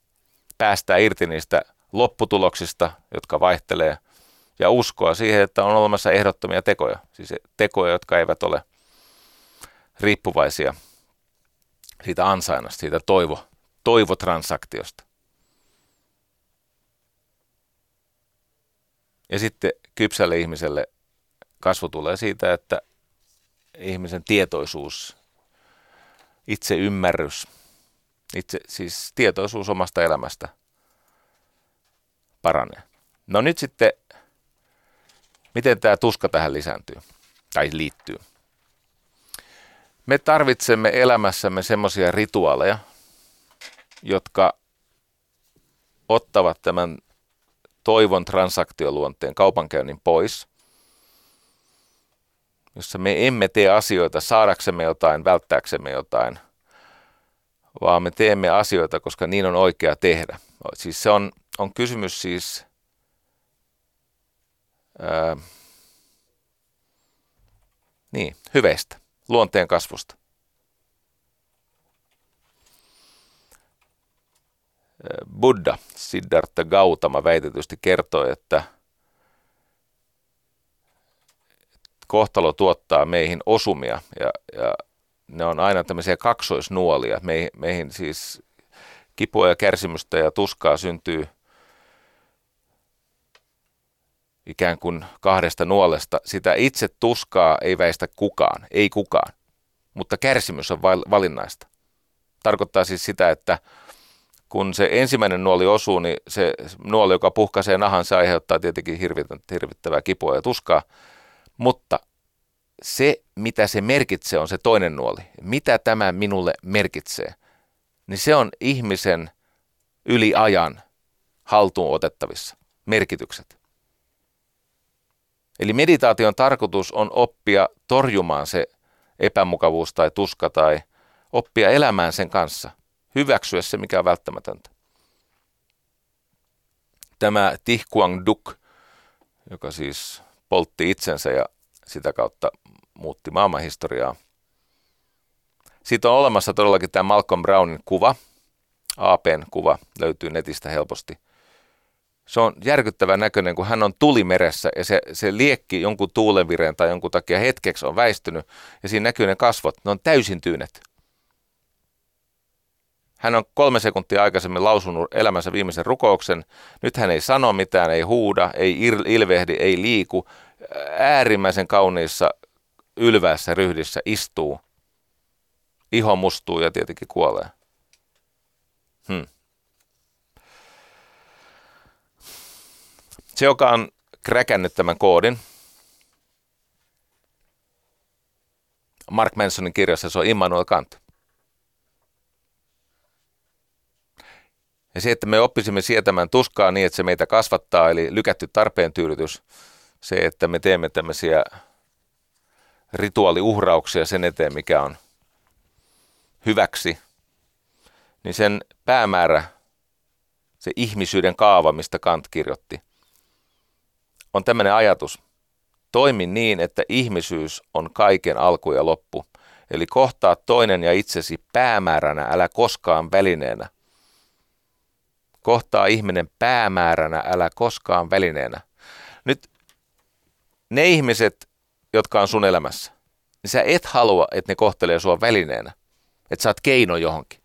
S2: päästää irti niistä lopputuloksista, jotka vaihtelee, ja uskoa siihen, että on olemassa ehdottomia tekoja, siis tekoja, jotka eivät ole riippuvaisia siitä ansainnasta, siitä toivo, toivotransaktiosta. Ja sitten kypsälle ihmiselle kasvu tulee siitä, että ihmisen tietoisuus, itse ymmärrys, itse, siis tietoisuus omasta elämästä paranee. No nyt sitten, miten tämä tuska tähän lisääntyy tai liittyy? Me tarvitsemme elämässämme semmoisia rituaaleja, jotka ottavat tämän toivon transaktioluonteen kaupankäynnin pois, jossa me emme tee asioita saadaksemme jotain, välttääksemme jotain, vaan me teemme asioita, koska niin on oikea tehdä. Siis se on, on kysymys siis ää, niin, hyveistä, luonteen kasvusta. Buddha, Siddhartha Gautama väitetysti kertoi, että kohtalo tuottaa meihin osumia ja, ja ne on aina tämmöisiä kaksoisnuolia. Me, meihin siis kipua ja kärsimystä ja tuskaa syntyy ikään kuin kahdesta nuolesta. Sitä itse tuskaa ei väistä kukaan, ei kukaan, mutta kärsimys on valinnaista. Tarkoittaa siis sitä, että kun se ensimmäinen nuoli osuu, niin se nuoli, joka puhkaisee nahan, se aiheuttaa tietenkin hirvittävää kipua ja tuskaa. Mutta se, mitä se merkitsee, on se toinen nuoli. Mitä tämä minulle merkitsee? Niin se on ihmisen yli ajan haltuun otettavissa merkitykset. Eli meditaation tarkoitus on oppia torjumaan se epämukavuus tai tuska tai oppia elämään sen kanssa, hyväksyä se, mikä on välttämätöntä. Tämä Tihkuang Duk, joka siis poltti itsensä ja sitä kautta muutti maailmanhistoriaa. Siitä on olemassa todellakin tämä Malcolm Brownin kuva, APn kuva, löytyy netistä helposti. Se on järkyttävän näköinen, kun hän on tulimeressä ja se, se liekki jonkun tuulenvireen tai jonkun takia hetkeksi on väistynyt ja siinä näkyy ne kasvot, ne on täysin tyynet. Hän on kolme sekuntia aikaisemmin lausunut elämänsä viimeisen rukouksen. Nyt hän ei sano mitään, ei huuda, ei ilvehdi, ei liiku. Äärimmäisen kauniissa ylvässä ryhdissä istuu. Iho mustuu ja tietenkin kuolee. Hmm. Se, joka on kräkännyt tämän koodin, Mark Mansonin kirjassa se on Immanuel Kant. Ja se, että me oppisimme sietämään tuskaa niin, että se meitä kasvattaa, eli lykätty tarpeen tyydytys, se, että me teemme tämmöisiä rituaaliuhrauksia sen eteen, mikä on hyväksi, niin sen päämäärä, se ihmisyyden kaava, mistä Kant kirjoitti, on tämmöinen ajatus. Toimi niin, että ihmisyys on kaiken alku ja loppu. Eli kohtaa toinen ja itsesi päämääränä, älä koskaan välineenä. Kohtaa ihminen päämääränä, älä koskaan välineenä. Nyt ne ihmiset, jotka on sun elämässä, niin sä et halua, että ne kohtelee sua välineenä. Että sä oot keino johonkin.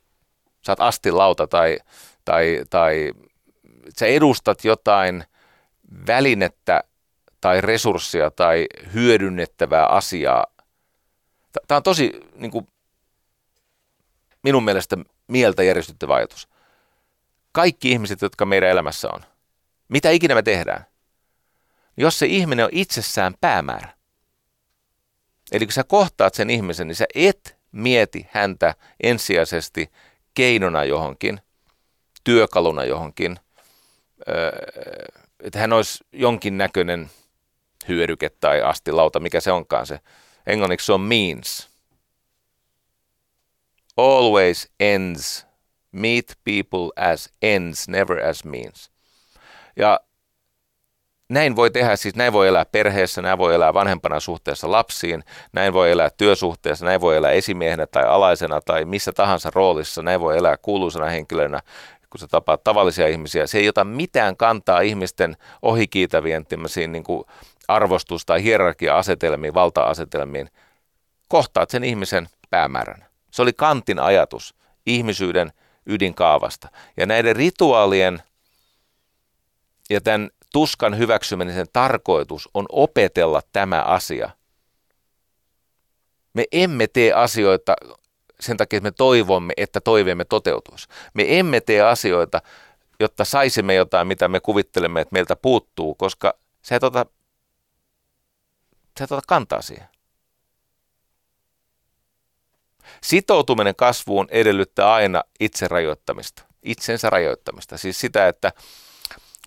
S2: Sä oot astilauta tai, tai, tai sä edustat jotain välinettä tai resurssia tai hyödynnettävää asiaa. Tämä on tosi niin kuin, minun mielestä mieltä järjestyttävä ajatus. Kaikki ihmiset, jotka meidän elämässä on, mitä ikinä me tehdään, jos se ihminen on itsessään päämäärä, Eli kun sä kohtaat sen ihmisen, niin sä et mieti häntä ensisijaisesti keinona johonkin, työkaluna johonkin, että hän olisi jonkin näköinen hyödyke tai astilauta, mikä se onkaan se. Englanniksi se on means. Always ends. Meet people as ends, never as means. Ja näin voi tehdä, siis näin voi elää perheessä, näin voi elää vanhempana suhteessa lapsiin, näin voi elää työsuhteessa, näin voi elää esimiehenä tai alaisena tai missä tahansa roolissa, näin voi elää kuuluisena henkilönä, kun sä tapaat tavallisia ihmisiä. Se ei ota mitään kantaa ihmisten ohikiitävien niin kuin arvostus- tai hierarkia-asetelmiin, valta-asetelmiin. Kohtaat sen ihmisen päämääränä. Se oli Kantin ajatus ihmisyyden ydinkaavasta. Ja näiden rituaalien ja tämän tuskan hyväksymisen tarkoitus on opetella tämä asia. Me emme tee asioita sen takia, että me toivomme, että toiveemme toteutuisi. Me emme tee asioita, jotta saisimme jotain, mitä me kuvittelemme, että meiltä puuttuu, koska sä et ota, sä et ota kantaa siihen. Sitoutuminen kasvuun edellyttää aina itse rajoittamista, itsensä rajoittamista. Siis sitä, että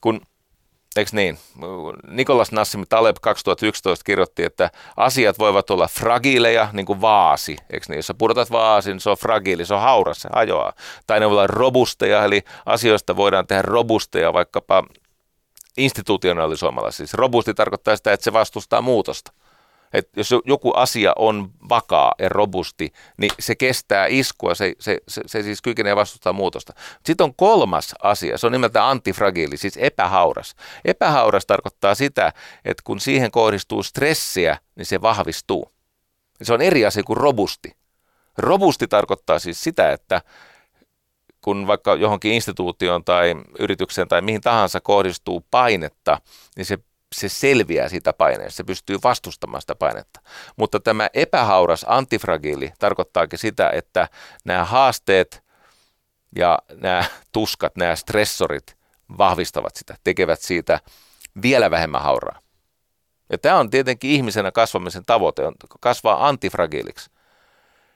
S2: kun Eikö niin? Nikolas Nassim Taleb 2011 kirjoitti, että asiat voivat olla fragiileja, niin kuin vaasi. Eikö niin? Jos sä pudotat vaasin, se on fragiili, se on hauras, se hajoaa. Tai ne voivat olla robusteja, eli asioista voidaan tehdä robusteja vaikkapa institutionalisoimalla. Siis robusti tarkoittaa sitä, että se vastustaa muutosta että jos joku asia on vakaa ja robusti, niin se kestää iskua, se, se, se, se siis kykenee vastustaa muutosta. Sitten on kolmas asia, se on nimeltään antifragiili, siis epähauras. Epähauras tarkoittaa sitä, että kun siihen kohdistuu stressiä, niin se vahvistuu. Se on eri asia kuin robusti. Robusti tarkoittaa siis sitä, että kun vaikka johonkin instituutioon tai yritykseen tai mihin tahansa kohdistuu painetta, niin se se selviää siitä paineesta, se pystyy vastustamaan sitä painetta. Mutta tämä epähauras antifragiili tarkoittaakin sitä, että nämä haasteet ja nämä tuskat, nämä stressorit vahvistavat sitä, tekevät siitä vielä vähemmän hauraa. Ja tämä on tietenkin ihmisenä kasvamisen tavoite, on kasvaa antifragiiliksi.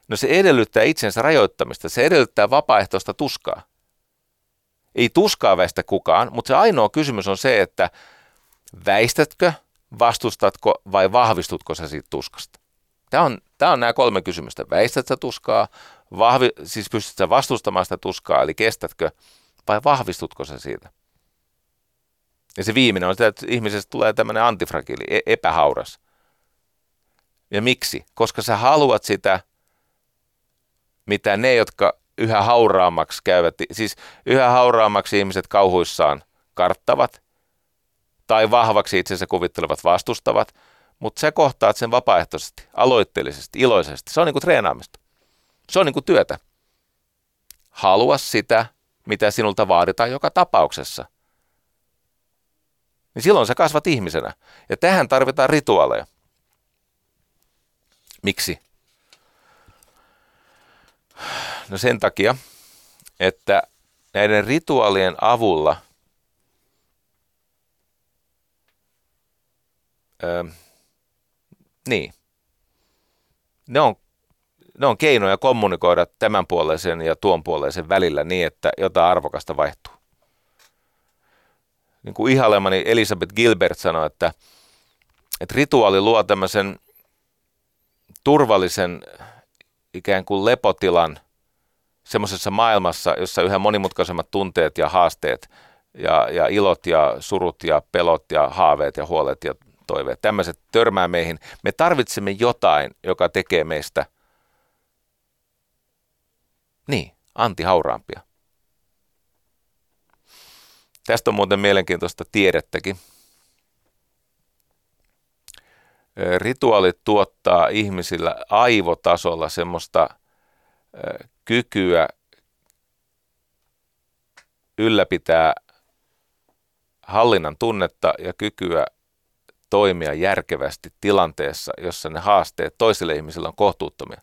S2: No se edellyttää itsensä rajoittamista, se edellyttää vapaaehtoista tuskaa. Ei tuskaa väistä kukaan, mutta se ainoa kysymys on se, että Väistätkö, vastustatko vai vahvistutko sä siitä tuskasta? Tämä on, tämä on nämä kolme kysymystä. Väistätkö tuskaa, vahvi, siis pystytkö vastustamaan sitä tuskaa, eli kestätkö, vai vahvistutko sä siitä? Ja se viimeinen on sitä, että ihmisestä tulee tämmöinen antifragiili, e- epähauras. Ja miksi? Koska sä haluat sitä, mitä ne, jotka yhä hauraammaksi käyvät, siis yhä hauraammaksi ihmiset kauhuissaan karttavat, tai vahvaksi itsensä kuvittelevat vastustavat, mutta sä kohtaat sen vapaaehtoisesti, aloitteellisesti, iloisesti. Se on niin kuin treenaamista. Se on niin kuin työtä. Halua sitä, mitä sinulta vaaditaan joka tapauksessa. Niin silloin sä kasvat ihmisenä. Ja tähän tarvitaan rituaaleja. Miksi? No sen takia, että näiden rituaalien avulla – Öö, niin. Ne on, ne on keinoja kommunikoida tämän puoleisen ja tuon puoleisen välillä niin, että jotain arvokasta vaihtuu. Niin kuin ihailemani Elisabeth Gilbert sanoi, että, että rituaali luo tämmöisen turvallisen ikään kuin lepotilan semmoisessa maailmassa, jossa yhä monimutkaisemmat tunteet ja haasteet ja, ja ilot ja surut ja pelot ja haaveet ja huolet ja toiveet, tämmöiset törmää meihin. Me tarvitsemme jotain, joka tekee meistä, niin, antihauraampia. Tästä on muuten mielenkiintoista tiedettäkin. Rituaalit tuottaa ihmisillä aivotasolla semmoista kykyä ylläpitää hallinnan tunnetta ja kykyä toimia järkevästi tilanteessa, jossa ne haasteet toisille ihmisille on kohtuuttomia.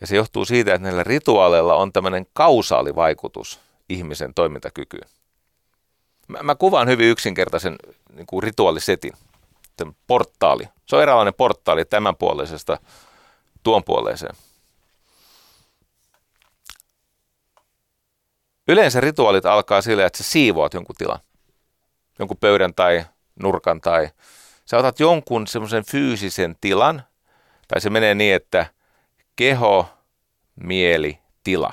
S2: Ja se johtuu siitä, että näillä rituaaleilla on tämmöinen kausaalivaikutus ihmisen toimintakykyyn. Mä, mä kuvaan hyvin yksinkertaisen niin kuin rituaalisetin. portaali. Se on eräänlainen portaali tämän puoleisesta tuon puoleiseen. Yleensä rituaalit alkaa sillä, että sä siivoat jonkun tilan. Jonkun pöydän tai nurkan tai sä otat jonkun semmoisen fyysisen tilan, tai se menee niin, että keho, mieli, tila.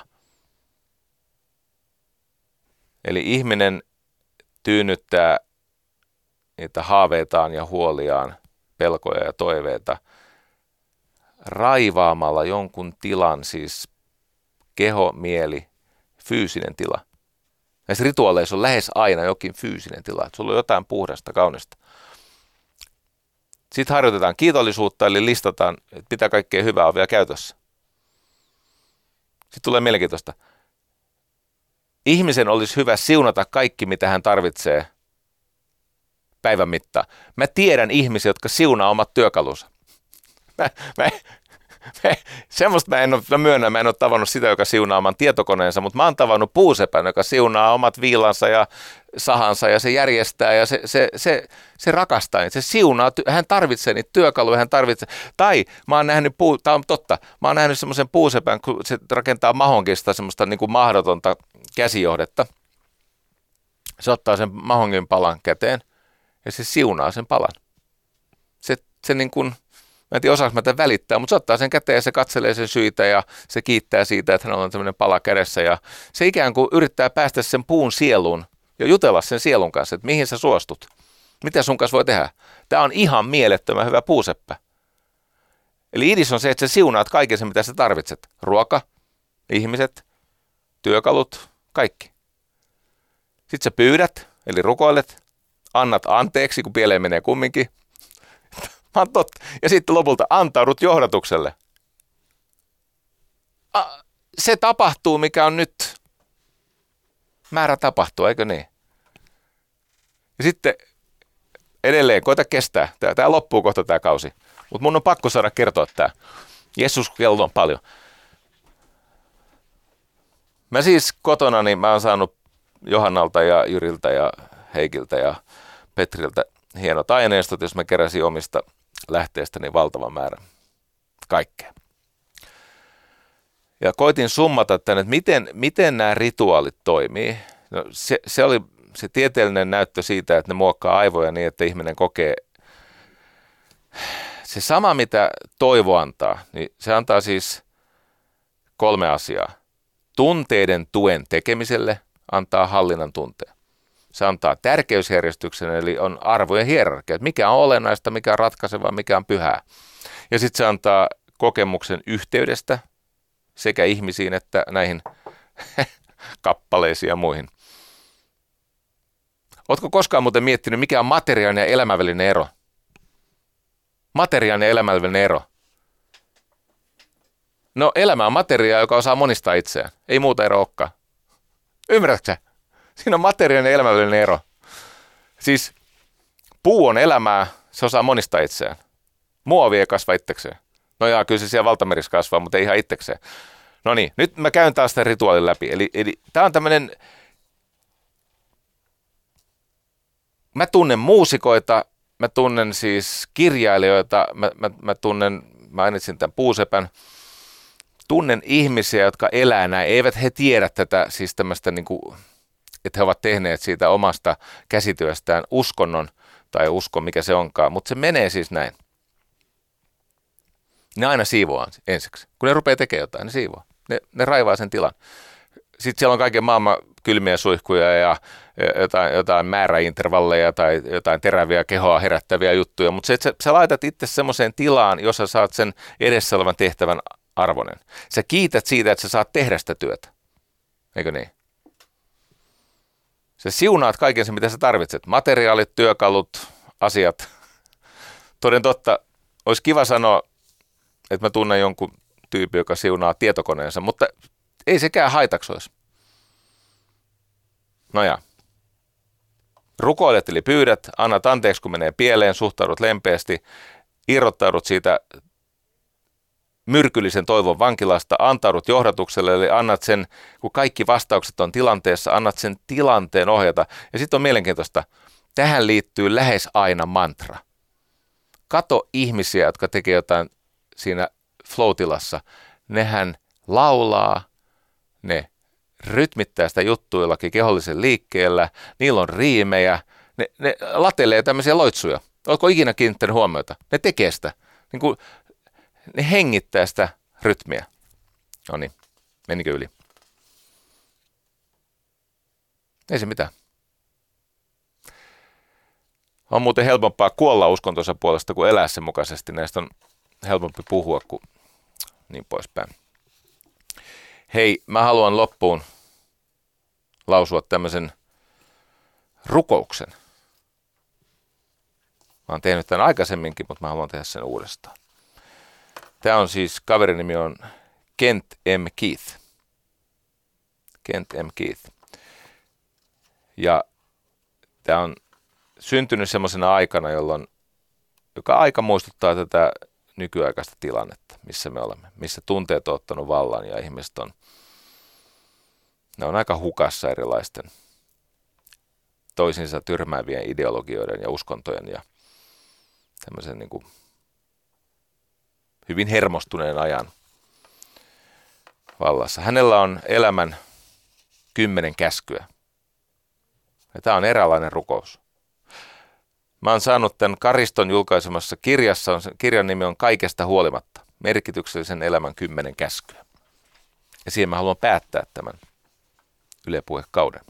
S2: Eli ihminen tyynnyttää niitä haaveitaan ja huoliaan, pelkoja ja toiveita raivaamalla jonkun tilan, siis keho, mieli, fyysinen tila. Näissä rituaaleissa on lähes aina jokin fyysinen tila, että sulla on jotain puhdasta, kaunista. Sitten harjoitetaan kiitollisuutta, eli listataan, että mitä kaikkea hyvää on vielä käytössä. Sitten tulee mielenkiintoista. Ihmisen olisi hyvä siunata kaikki, mitä hän tarvitsee päivän mittaan. Mä tiedän ihmisiä, jotka siunaa omat työkalunsa. Mä, mä, semmoista mä en ole, mä myönnän, mä en ole tavannut sitä, joka siunaa oman tietokoneensa, mutta mä oon tavannut puusepän, joka siunaa omat viilansa ja sahansa ja se järjestää ja se, se, se, se rakastaa niitä, se siunaa, hän tarvitsee niitä työkaluja, hän tarvitsee, tai mä oon nähnyt, puu, tämä on totta, mä oon nähnyt semmoisen puusepän, kun se rakentaa mahonkista semmoista niin kuin mahdotonta käsijohdetta, se ottaa sen mahongin palan käteen ja se siunaa sen palan. Se, se niin kuin, Mä en tiedä, osaanko mä tämän välittää, mutta se ottaa sen käteen ja se katselee sen syitä ja se kiittää siitä, että hän on tämmöinen pala kädessä. Ja se ikään kuin yrittää päästä sen puun sieluun ja jutella sen sielun kanssa, että mihin sä suostut. Mitä sun kanssa voi tehdä? Tämä on ihan mielettömän hyvä puuseppä. Eli idis on se, että sä siunaat kaiken sen, mitä sä tarvitset. Ruoka, ihmiset, työkalut, kaikki. Sitten sä pyydät, eli rukoilet, annat anteeksi, kun pieleen menee kumminkin. Mä totta. Ja sitten lopulta antaudut johdatukselle. Se tapahtuu, mikä on nyt määrä tapahtua, eikö niin? Ja sitten edelleen, koita kestää. Tämä, tämä loppuu kohta tämä kausi. Mutta mun on pakko saada kertoa tämä. Jeesus kello on paljon. Mä siis kotona, niin mä oon saanut Johannalta ja Jyriltä ja Heikiltä ja Petriltä hienot aineistot, jos mä keräsin omista lähteestä niin valtavan määrän kaikkea. Ja koitin summata tänne, että miten, miten nämä rituaalit toimii. No, se, se oli se tieteellinen näyttö siitä, että ne muokkaa aivoja niin, että ihminen kokee se sama, mitä toivo antaa, niin se antaa siis kolme asiaa. Tunteiden tuen tekemiselle antaa hallinnan tunteen. Se antaa tärkeysjärjestyksen, eli on arvojen hierarkia, että mikä on olennaista, mikä on ratkaisevaa, mikä on pyhää. Ja sitten se antaa kokemuksen yhteydestä sekä ihmisiin että näihin kappaleisiin ja muihin. Oletko koskaan muuten miettinyt, mikä on materiaalinen ja elämävälinen ero? Materiaalinen ja elämävälinen ero. No elämä on materiaa, joka osaa monistaa itseään. Ei muuta ero olekaan. Ymmärrätkö Siinä on materiaalinen ja elämävälinen ero. Siis puu on elämää, se osaa monistaa itseään. Muovi ei kasva itsekseen. No jaa, kyllä se siellä valtamerissä kasvaa, mutta ei ihan itsekseen. No niin, nyt mä käyn taas tämän rituaalin läpi. Eli, eli tämä on tämmöinen, mä tunnen muusikoita, mä tunnen siis kirjailijoita, mä, mä, mä tunnen, mä mainitsin tämän puusepän, tunnen ihmisiä, jotka elää näin, eivät he tiedä tätä siis tämmöistä niin kuin että he ovat tehneet siitä omasta käsityöstään uskonnon tai usko, mikä se onkaan, mutta se menee siis näin. Ne aina siivoaa ensiksi. Kun ne rupeaa tekemään jotain, ne siivoaa. Ne, ne raivaa sen tilan. Sitten siellä on kaiken maailman kylmiä suihkuja ja jotain, jotain määräintervalleja tai jotain teräviä kehoa herättäviä juttuja, mutta se, että sä, sä laitat itse semmoiseen tilaan, jossa saat sen edessä olevan tehtävän arvonen. Sä kiität siitä, että sä saat tehdä sitä työtä. Eikö niin? Se siunaat kaiken sen, mitä sä tarvitset. Materiaalit, työkalut, asiat. Toden totta, olisi kiva sanoa, että mä tunnen jonkun tyypin, joka siunaa tietokoneensa, mutta ei sekään haitaksi olisi. No ja. Rukoilet eli pyydät, annat anteeksi kun menee pieleen, suhtaudut lempeästi, irrottaudut siitä myrkyllisen toivon vankilasta, antaudut johdatukselle, eli annat sen, kun kaikki vastaukset on tilanteessa, annat sen tilanteen ohjata. Ja sitten on mielenkiintoista, tähän liittyy lähes aina mantra. Kato ihmisiä, jotka tekee jotain siinä floatilassa. Nehän laulaa, ne rytmittää sitä juttuillakin kehollisen liikkeellä, niillä on riimejä, ne, ne latelee tämmöisiä loitsuja. Oletko ikinä kiinnittänyt huomiota? Ne tekee sitä. Niin kuin, ne hengittää sitä rytmiä. No niin, menikö yli? Ei se mitään. On muuten helpompaa kuolla uskontonsa puolesta kuin elää sen mukaisesti. Näistä on helpompi puhua kuin niin poispäin. Hei, mä haluan loppuun lausua tämmöisen rukouksen. Mä oon tehnyt tämän aikaisemminkin, mutta mä haluan tehdä sen uudestaan. Tämä on siis, kaverin nimi on Kent M. Keith. Kent M. Keith. Ja tämä on syntynyt semmoisena aikana, jolloin, joka aika muistuttaa tätä nykyaikaista tilannetta, missä me olemme, missä tunteet on ottanut vallan ja ihmiset on, ne on aika hukassa erilaisten toisinsa tyrmäävien ideologioiden ja uskontojen ja tämmöisen niin kuin hyvin hermostuneen ajan vallassa. Hänellä on elämän kymmenen käskyä. Ja tämä on eräänlainen rukous. Mä oon saanut tämän Kariston julkaisemassa kirjassa, kirjan nimi on Kaikesta huolimatta, merkityksellisen elämän kymmenen käskyä. Ja siihen mä haluan päättää tämän ylepuhekauden.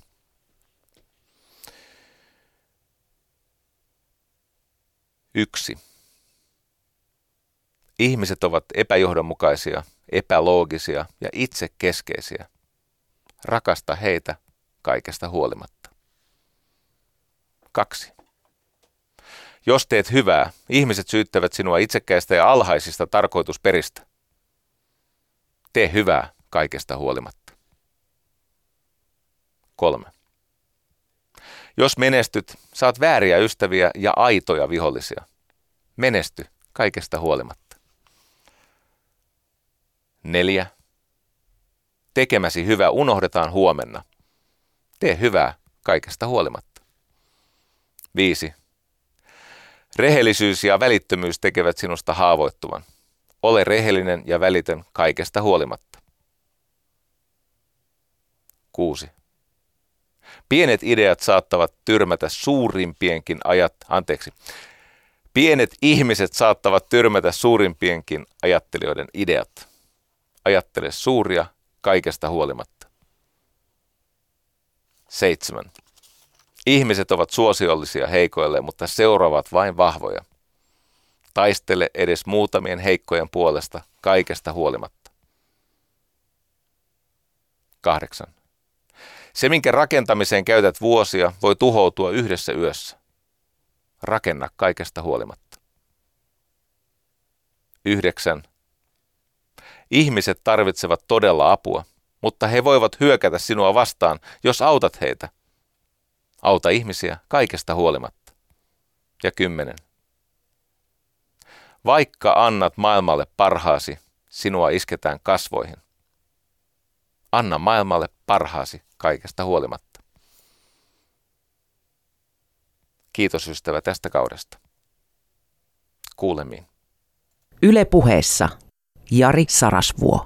S2: Yksi. Ihmiset ovat epäjohdonmukaisia, epäloogisia ja itsekeskeisiä. Rakasta heitä kaikesta huolimatta. Kaksi. Jos teet hyvää, ihmiset syyttävät sinua itsekkäistä ja alhaisista tarkoitusperistä. Tee hyvää kaikesta huolimatta. Kolme. Jos menestyt, saat vääriä ystäviä ja aitoja vihollisia. Menesty kaikesta huolimatta. Neljä. Tekemäsi hyvä unohdetaan huomenna. Tee hyvää kaikesta huolimatta. Viisi. Rehellisyys ja välittömyys tekevät sinusta haavoittuvan. Ole rehellinen ja välitön kaikesta huolimatta. 6. Pienet ideat saattavat tyrmätä suurimpienkin ajat, anteeksi, pienet ihmiset saattavat tyrmätä suurimpienkin ajattelijoiden ideat. Ajattele suuria kaikesta huolimatta. 7. Ihmiset ovat suosiollisia heikoille, mutta seuraavat vain vahvoja. Taistele edes muutamien heikkojen puolesta kaikesta huolimatta. 8. Se, minkä rakentamiseen käytät vuosia, voi tuhoutua yhdessä yössä. Rakenna kaikesta huolimatta. 9. Ihmiset tarvitsevat todella apua, mutta he voivat hyökätä sinua vastaan, jos autat heitä – Auta ihmisiä kaikesta huolimatta. Ja kymmenen. Vaikka annat maailmalle parhaasi, sinua isketään kasvoihin. Anna maailmalle parhaasi kaikesta huolimatta. Kiitos ystävä tästä kaudesta. Kuulemiin.
S1: Yle puheessa Jari Sarasvuo.